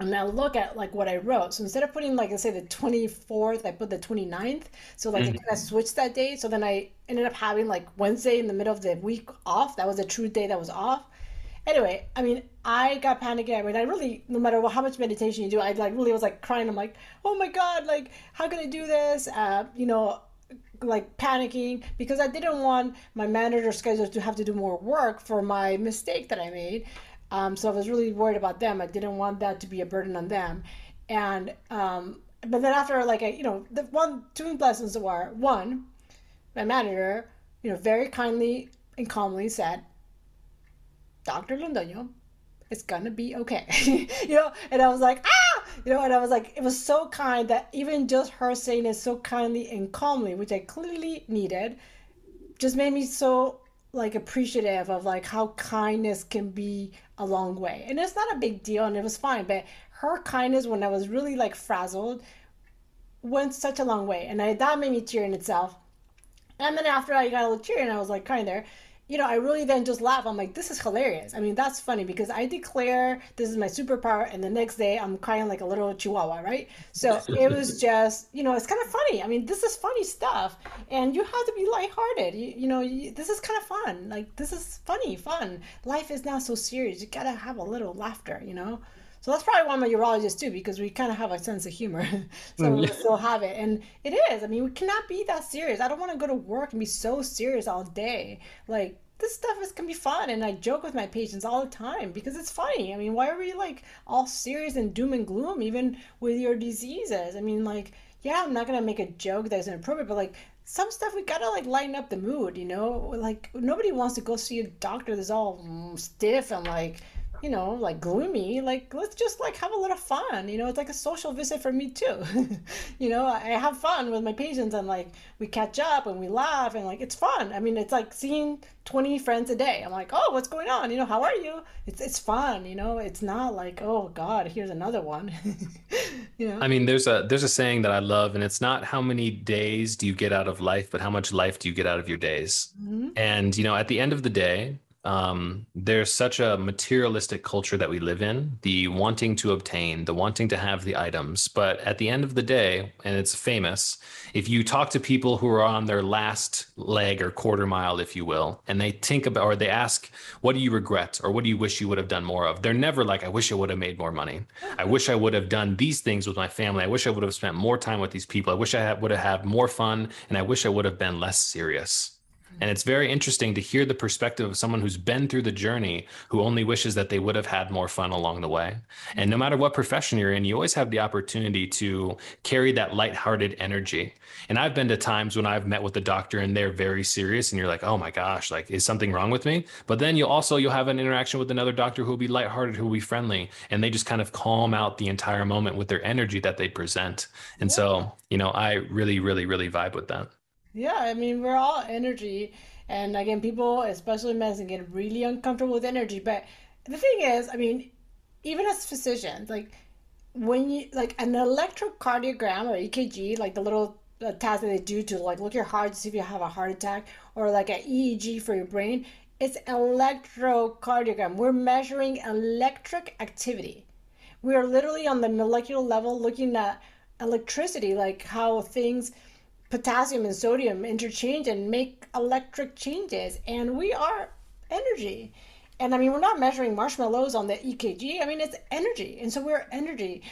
and I look at like what I wrote. So instead of putting like let's say the 24th, I put the 29th. So like mm-hmm. I kind of switched that date. So then I ended up having like Wednesday in the middle of the week off. That was a true day that was off. Anyway, I mean, I got panicky. I mean, I really, no matter how much meditation you do, I like really was like crying. I'm like, oh my god, like how can I do this? Uh, you know, like panicking because I didn't want my manager schedule to have to do more work for my mistake that I made. Um, so I was really worried about them. I didn't want that to be a burden on them. And um, but then after like I, you know, the one two lessons were one, my manager, you know, very kindly and calmly said, Dr. Londoño, it's gonna be okay. you know, and I was like, ah, you know, and I was like, it was so kind that even just her saying it so kindly and calmly, which I clearly needed, just made me so like appreciative of like how kindness can be a long way. And it's not a big deal and it was fine, but her kindness when I was really like frazzled went such a long way. And I, that made me tear in itself. And then after I got a little tear and I was like crying there, you know, I really then just laugh. I'm like, this is hilarious. I mean, that's funny because I declare this is my superpower, and the next day I'm crying like a little chihuahua, right? So it was just, you know, it's kind of funny. I mean, this is funny stuff, and you have to be lighthearted. You, you know, you, this is kind of fun. Like, this is funny, fun. Life is not so serious. You gotta have a little laughter, you know? So that's probably why I'm a urologist too, because we kind of have a sense of humor. so mm, we still have it. And it is. I mean, we cannot be that serious. I don't want to go to work and be so serious all day. Like, this stuff is can be fun and I joke with my patients all the time because it's funny. I mean, why are we like all serious and doom and gloom even with your diseases? I mean, like, yeah, I'm not gonna make a joke that's inappropriate, but like some stuff we gotta like lighten up the mood, you know? Like nobody wants to go see a doctor that's all stiff and like you know, like gloomy. Like, let's just like have a little fun. You know, it's like a social visit for me too. you know, I have fun with my patients and like we catch up and we laugh and like it's fun. I mean, it's like seeing 20 friends a day. I'm like, oh, what's going on? You know, how are you? It's it's fun. You know, it's not like, oh God, here's another one. you know. I mean, there's a there's a saying that I love, and it's not how many days do you get out of life, but how much life do you get out of your days. Mm-hmm. And you know, at the end of the day, um, there's such a materialistic culture that we live in the wanting to obtain the wanting to have the items. But at the end of the day and it's famous if you talk to people who are on their last leg or quarter mile if you will and they think about or they ask what do you regret? or what do you wish you would have done more of? they're never like i wish i would have made more money. I wish i would have done these things with my family. I wish i would have spent more time with these people. I wish i would have had more fun and i wish i would have been less serious and it's very interesting to hear the perspective of someone who's been through the journey, who only wishes that they would have had more fun along the way. And no matter what profession you're in, you always have the opportunity to carry that lighthearted energy. And I've been to times when I've met with the doctor and they're very serious and you're like, oh my gosh, like, is something wrong with me? But then you'll also, you'll have an interaction with another doctor who will be lighthearted, who will be friendly. And they just kind of calm out the entire moment with their energy that they present. And yeah. so, you know, I really, really, really vibe with that. Yeah, I mean, we're all energy. And again, people, especially medicine, get really uncomfortable with energy. But the thing is, I mean, even as physicians, like when you, like an electrocardiogram or EKG, like the little uh, task that they do to like look your heart to see if you have a heart attack, or like an EEG for your brain, it's electrocardiogram. We're measuring electric activity. We are literally on the molecular level looking at electricity, like how things potassium and sodium interchange and make electric changes. And we are energy. And I mean, we're not measuring marshmallows on the EKG. I mean, it's energy. And so we're energy.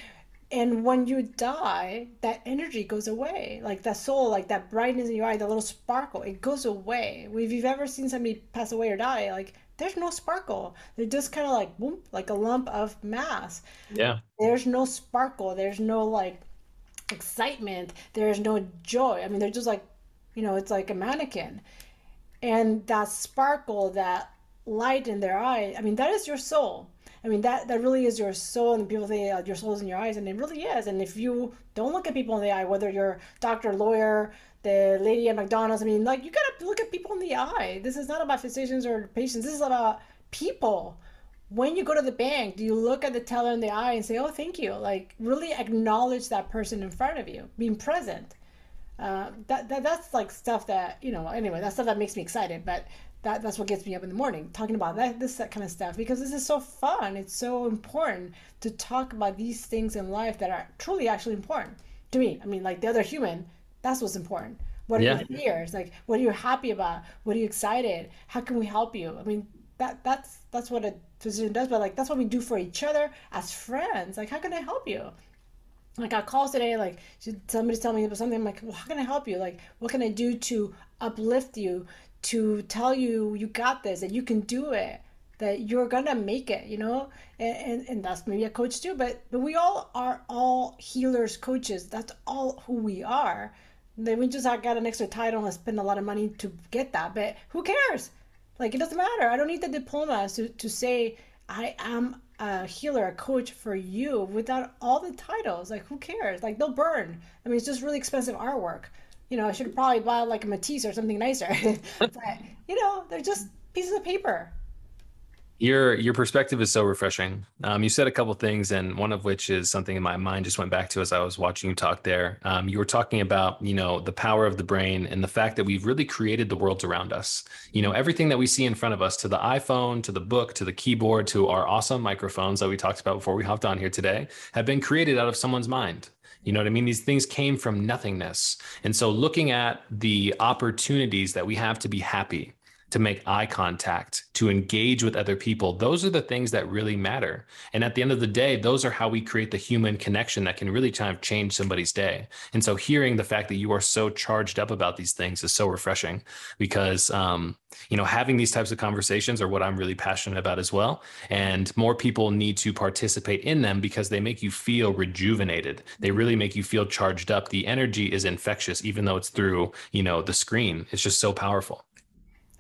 And when you die, that energy goes away. Like that soul, like that brightness in your eye, the little sparkle, it goes away. If you've ever seen somebody pass away or die, like there's no sparkle. They're just kind of like boom, like a lump of mass. Yeah. There's no sparkle. There's no like excitement there's no joy i mean they're just like you know it's like a mannequin and that sparkle that light in their eye i mean that is your soul i mean that that really is your soul and people say uh, your soul is in your eyes and it really is and if you don't look at people in the eye whether you're doctor lawyer the lady at McDonald's. I mean, like you gotta look at people in the eye. This is not about physicians or patients. This is about people. When you go to the bank, do you look at the teller in the eye and say, "Oh, thank you"? Like really acknowledge that person in front of you, being present. Uh, that, that that's like stuff that you know. Anyway, that's stuff that makes me excited. But that that's what gets me up in the morning talking about that this that kind of stuff because this is so fun. It's so important to talk about these things in life that are truly actually important to me. I mean, like the other human, that's what's important. What are yeah. your fears? Like, what are you happy about? What are you excited? How can we help you? I mean, that that's that's what a physician does, but like that's what we do for each other as friends. Like, how can I help you? Like, I calls today, like somebody's telling me about something. I'm like, well, how can I help you? Like, what can I do to uplift you, to tell you you got this, that you can do it, that you're gonna make it, you know? And, and, and that's maybe a coach too, but but we all are all healers, coaches. That's all who we are. Then we just got an extra title and spend a lot of money to get that, but who cares? Like it doesn't matter. I don't need the diploma to, to say I am a healer, a coach for you without all the titles. Like who cares? Like they'll burn. I mean, it's just really expensive artwork. You know, I should probably buy like a Matisse or something nicer. but you know, they're just pieces of paper. Your your perspective is so refreshing. Um, you said a couple things, and one of which is something in my mind just went back to as I was watching you talk there. Um, you were talking about you know the power of the brain and the fact that we've really created the worlds around us. You know everything that we see in front of us, to the iPhone, to the book, to the keyboard, to our awesome microphones that we talked about before we hopped on here today, have been created out of someone's mind. You know what I mean? These things came from nothingness. And so looking at the opportunities that we have to be happy, to make eye contact, to engage with other people. Those are the things that really matter. And at the end of the day, those are how we create the human connection that can really kind of change somebody's day. And so hearing the fact that you are so charged up about these things is so refreshing because, um, you know, having these types of conversations are what I'm really passionate about as well. And more people need to participate in them because they make you feel rejuvenated. They really make you feel charged up. The energy is infectious, even though it's through, you know, the screen. It's just so powerful.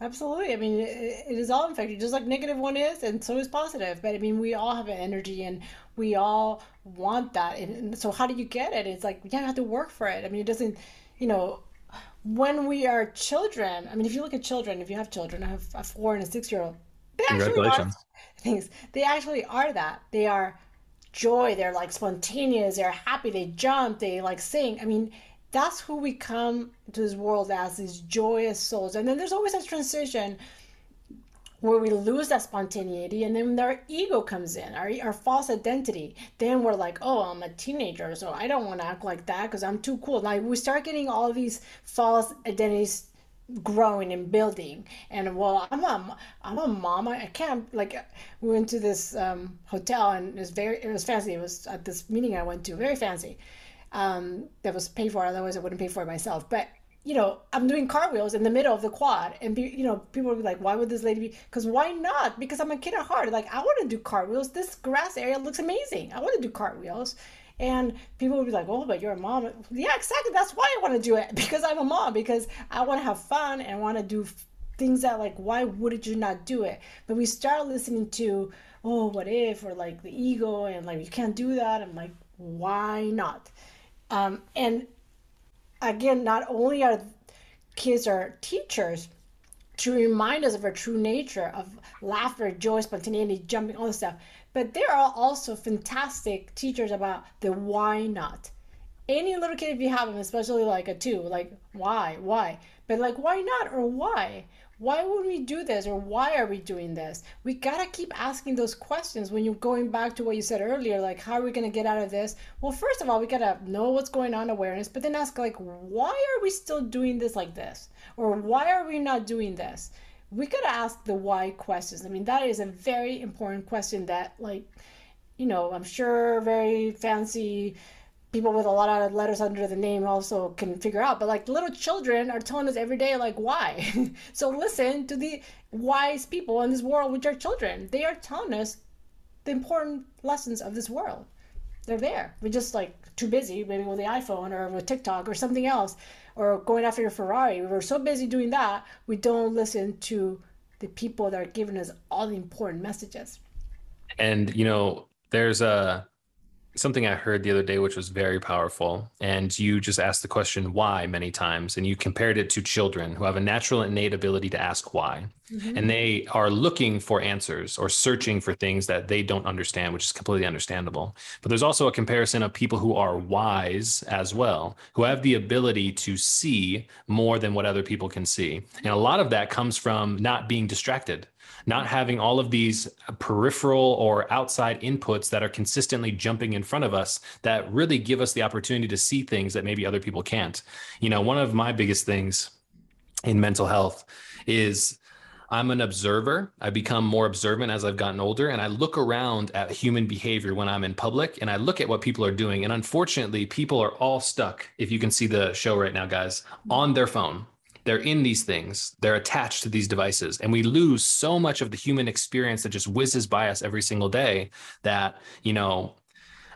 Absolutely. I mean, it, it is all infected, just like negative one is, and so is positive. But I mean, we all have an energy, and we all want that. And, so, how do you get it? It's like yeah, you have to work for it. I mean, it doesn't, you know, when we are children. I mean, if you look at children, if you have children, I have a four and a six year old. They actually are things. They actually are that. They are joy. They're like spontaneous. They're happy. They jump. They like sing. I mean that's who we come to this world as these joyous souls. And then there's always a transition where we lose that spontaneity and then our ego comes in our, our false identity. Then we're like oh i'm a teenager so i don't want to act like that because i'm too cool. Like we start getting all these false identities growing and building. And well i'm a i'm a mom. I can't like we went to this um, hotel and it was very it was fancy. It was at this meeting i went to very fancy um, that was paid for. Otherwise, I wouldn't pay for it myself. But you know, I'm doing cartwheels in the middle of the quad, and be, you know, people would be like, "Why would this lady be?" Because why not? Because I'm a kid at heart. Like I want to do cartwheels. This grass area looks amazing. I want to do cartwheels. And people would be like, "Oh, but you're a mom." Yeah, exactly. That's why I want to do it because I'm a mom. Because I want to have fun and want to do things that like, why would you not do it? But we start listening to, "Oh, what if?" or like the ego and like you can't do that. I'm like, why not? Um, and again, not only are kids are teachers to remind us of our true nature of laughter, joy, spontaneity, jumping, all this stuff, but there are also fantastic teachers about the why not. Any little kid, if you have them, especially like a two, like why, why, but like why not or why? Why would we do this or why are we doing this? We gotta keep asking those questions when you're going back to what you said earlier like how are we gonna get out of this? Well first of all we gotta know what's going on awareness but then ask like why are we still doing this like this? Or why are we not doing this? We gotta ask the why questions. I mean that is a very important question that like you know i'm sure very fancy people with a lot of letters under the name also can figure out. But like little children are telling us every day, like, why? so listen to the wise people in this world, which are children. They are telling us the important lessons of this world. They're there. We're just like too busy, maybe with the iPhone or with TikTok or something else, or going after your Ferrari. We're so busy doing that, we don't listen to the people that are giving us all the important messages. And, you know, there's a something I heard the other day, which was very powerful. And you just asked the question why many times, and you compared it to children who have a natural innate ability to ask why. Mm-hmm. And they are looking for answers or searching for things that they don't understand, which is completely understandable. But there's also a comparison of people who are wise as well, who have the ability to see more than what other people can see. And a lot of that comes from not being distracted not having all of these peripheral or outside inputs that are consistently jumping in front of us that really give us the opportunity to see things that maybe other people can't. You know, one of my biggest things in mental health is I'm an observer. I become more observant as I've gotten older, and I look around at human behavior when I'm in public and I look at what people are doing. And unfortunately, people are all stuck, if you can see the show right now, guys, on their phone they're in these things they're attached to these devices and we lose so much of the human experience that just whizzes by us every single day that you know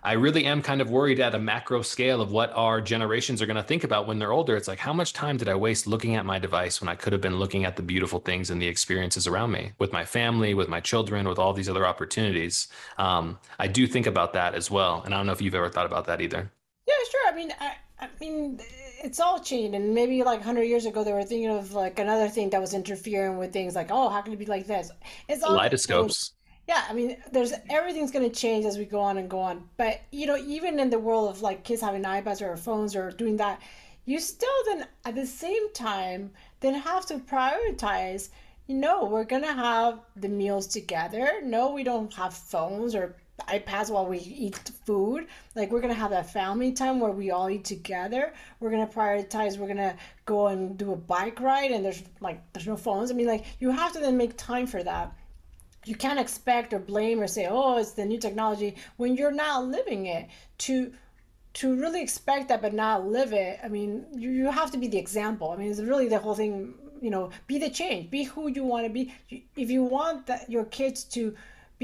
I really am kind of worried at a macro scale of what our generations are going to think about when they're older. It's like, how much time did I waste looking at my device when I could have been looking at the beautiful things and the experiences around me with my family, with my children, with all these other opportunities? Um, I do think about that as well. And I don't know if you've ever thought about that either. Yeah, sure. I mean, I, I mean, it's all changed and maybe like 100 years ago they were thinking of like another thing that was interfering with things like oh how can it be like this? It's all kaleidoscopes. Yeah i mean there's everything's going to change as we go on and go on but you know even in the world of like kids having ipads or phones or doing that you still then at the same time then have to prioritize you know we're going to have the meals together. No we don't have phones or iPads while we eat food. Like we're gonna have that family time where we all eat together. We're gonna prioritize. We're gonna go and do a bike ride, and there's like there's no phones. I mean, like you have to then make time for that. You can't expect or blame or say, "Oh, it's the new technology," when you're not living it. To to really expect that but not live it. I mean, you, you have to be the example. I mean, it's really the whole thing. You know, be the change. Be who you want to be. If you want that your kids to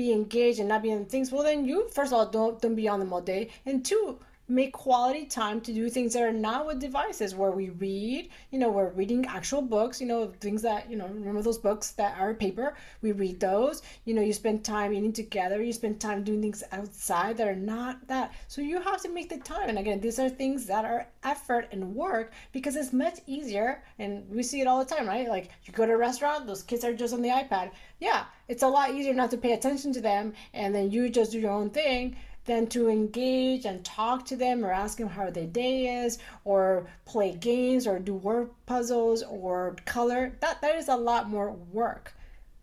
be engaged and not be in things, well then you first of all don't don't be on them all day, and two, make quality time to do things that are not with devices where we read you know we're reading actual books you know things that you know remember those books that are paper? We read those. You know you spend time eating together you spend time doing things outside that are not that. So you have to make the time. And again these are things that are effort and work because it's much easier and we see it all the time right? Like you go to a restaurant those kids are just on the ipad. Yeah it's a lot easier not to pay attention to them and then you just do your own thing than to engage and talk to them or ask them how their day is or play games or do word puzzles or color. That that is a lot more work.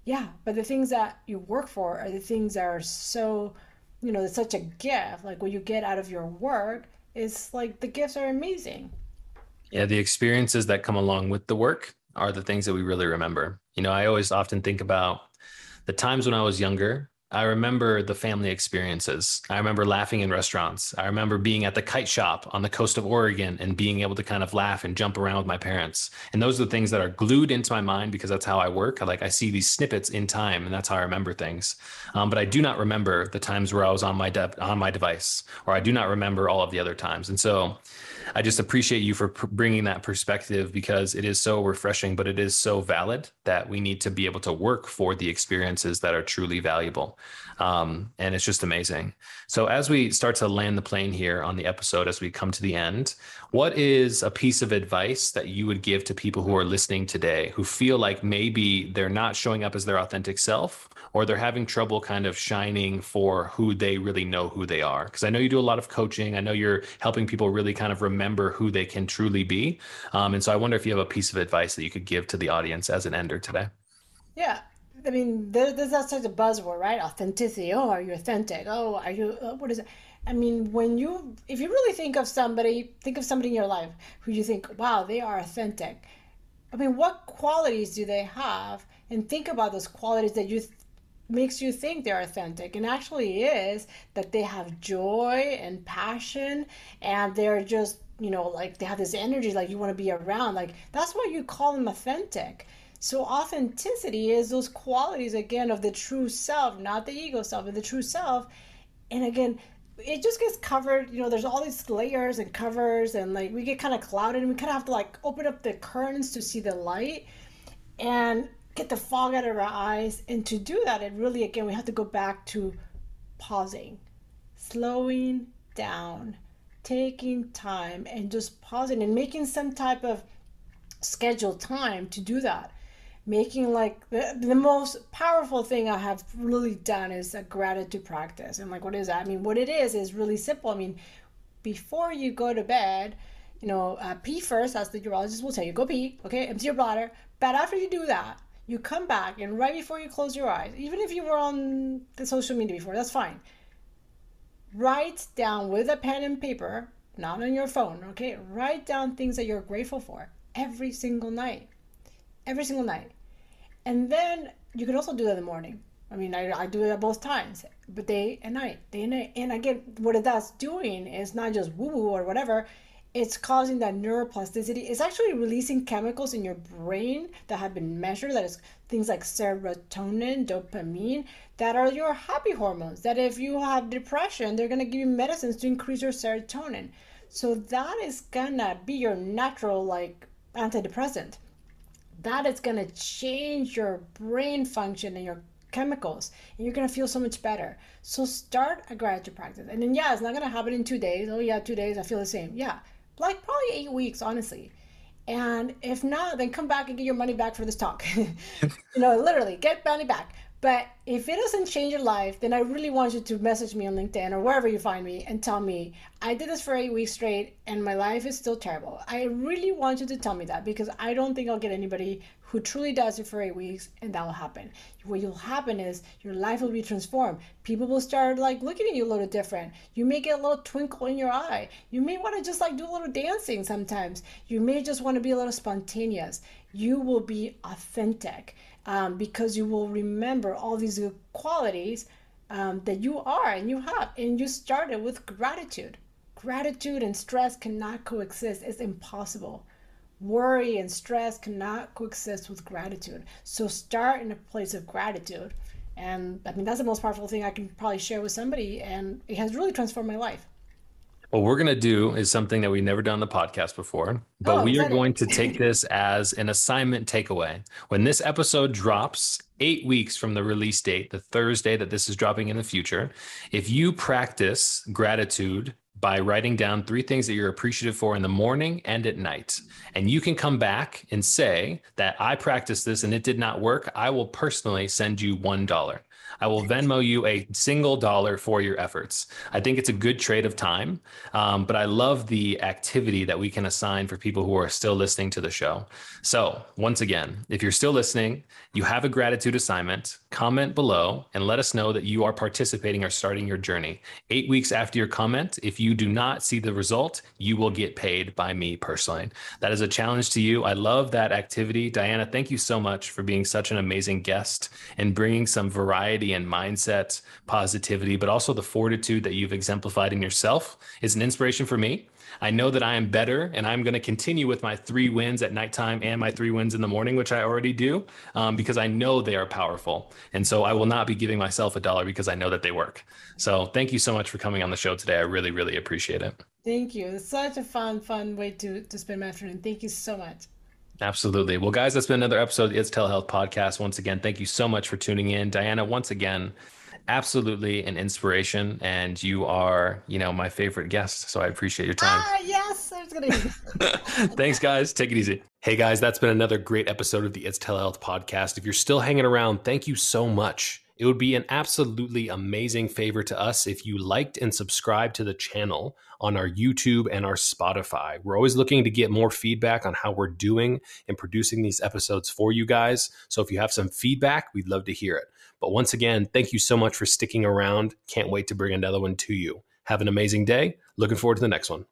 Yeah but the things that you work for are the things that are so you know it's such a gift. Like what you get out of your work is like the gifts are amazing. Yeah the experiences that come along with the work are the things that we really remember. You know i always often think about the times when i was younger I remember the family experiences. I remember laughing in restaurants. I remember being at the kite shop on the coast of Oregon and being able to kind of laugh and jump around with my parents. And those are the things that are glued into my mind because that's how I work. Like I see these snippets in time, and that's how I remember things. Um, but I do not remember the times where I was on my de- on my device, or I do not remember all of the other times. And so, I just appreciate you for pr- bringing that perspective because it is so refreshing, but it is so valid that we need to be able to work for the experiences that are truly valuable. Um, and it's just amazing. So, as we start to land the plane here on the episode, as we come to the end, what is a piece of advice that you would give to people who are listening today who feel like maybe they're not showing up as their authentic self or they're having trouble kind of shining for who they really know who they are? Because I know you do a lot of coaching. I know you're helping people really kind of remember who they can truly be. Um, and so I wonder if you have a piece of advice that you could give to the audience as an ender today. Yeah. I mean, there's that such a buzzword, right? Authenticity. Oh, are you authentic? Oh, are you, uh, what is it? I mean, when you, if you really think of somebody, think of somebody in your life who you think, wow, they are authentic. I mean, what qualities do they have? And think about those qualities that you makes you think they're authentic. And actually is that they have joy and passion and they're just you know like they have this energy like you want to be around. Like that's why you call them authentic. So authenticity is those qualities again of the true self not the ego self but the true self. And again it just gets covered you know there's all these layers and covers and like we get kind of clouded and we kind of have to like open up the curtains to see the light. And get the fog out of our eyes. And to do that, it really, again, we have to go back to pausing, slowing down, taking time and just pausing and making some type of scheduled time to do that. Making like the, the most powerful thing I have really done is a gratitude practice. And like, what is that? I mean, what it is is really simple. I mean, before you go to bed, you know, uh, pee first, as the urologist will tell you, go pee, okay, empty your bladder. But after you do that, you come back and right before you close your eyes, even if you were on the social media before, that's fine. Write down with a pen and paper, not on your phone, okay? Write down things that you're grateful for every single night. Every single night. And then you can also do that in the morning. I mean, I, I do it at both times, but day and night, day and night. And again, what that's doing is not just woo woo or whatever, it's causing that neuroplasticity. It's actually releasing chemicals in your brain that have been measured. That is things like serotonin, dopamine, that are your happy hormones. That if you have depression, they're gonna give you medicines to increase your serotonin. So that is gonna be your natural like antidepressant. That is gonna change your brain function and your chemicals and you're gonna feel so much better. So start a gratitude practice. And then yeah, it's not gonna happen in two days. Oh yeah, two days, I feel the same. Yeah like probably eight weeks, honestly. And if not, then come back and get your money back for this talk. you know, literally get money back. But if it doesn't change your life, then I really want you to message me on LinkedIn or wherever you find me and tell me, I did this for eight weeks straight and my life is still terrible. I really want you to tell me that because I don't think I'll get anybody who truly does it for eight weeks and that will happen. What will happen is your life will be transformed. People will start like looking at you a little different. You may get a little twinkle in your eye. You may want to just like do a little dancing sometimes. You may just want to be a little spontaneous. You will be authentic um, because you will remember all these good qualities um, that you are and you have. And you started with gratitude. Gratitude and stress cannot coexist, it's impossible. Worry and stress cannot coexist with gratitude. So start in a place of gratitude. And I mean, that's the most powerful thing I can probably share with somebody. And it has really transformed my life. What we're going to do is something that we've never done on the podcast before, but oh, we are going to take this as an assignment takeaway. When this episode drops eight weeks from the release date, the Thursday that this is dropping in the future, if you practice gratitude by writing down three things that you're appreciative for in the morning and at night. And you can come back and say that I practiced this and it did not work. I will personally send you $1. I will Venmo you a single dollar for your efforts. I think it's a good trade of time, um, but I love the activity that we can assign for people who are still listening to the show. So, once again, if you're still listening, you have a gratitude assignment, comment below and let us know that you are participating or starting your journey. Eight weeks after your comment, if you do not see the result, you will get paid by me personally. That is a challenge to you. I love that activity. Diana, thank you so much for being such an amazing guest and bringing some variety and mindset, positivity, but also the fortitude that you've exemplified in yourself is an inspiration for me. I know that I am better and I'm going to continue with my three wins at nighttime and my three wins in the morning, which I already do, um, because I know they are powerful. And so I will not be giving myself a dollar because I know that they work. So thank you so much for coming on the show today. I really, really appreciate it. Thank you. It's such a fun, fun way to, to spend my afternoon. Thank you so much. Absolutely. Well, guys, that's been another episode of the It's Telehealth podcast. Once again, thank you so much for tuning in. Diana, once again, absolutely an inspiration. And you are, you know, my favorite guest. So I appreciate your time. Ah, yes. I was gonna Thanks, guys. Take it easy. Hey, guys, that's been another great episode of the It's Telehealth podcast. If you're still hanging around, thank you so much. It would be an absolutely amazing favor to us if you liked and subscribed to the channel on our YouTube and our Spotify. We're always looking to get more feedback on how we're doing in producing these episodes for you guys. So if you have some feedback, we'd love to hear it. But once again, thank you so much for sticking around. Can't wait to bring another one to you. Have an amazing day. Looking forward to the next one.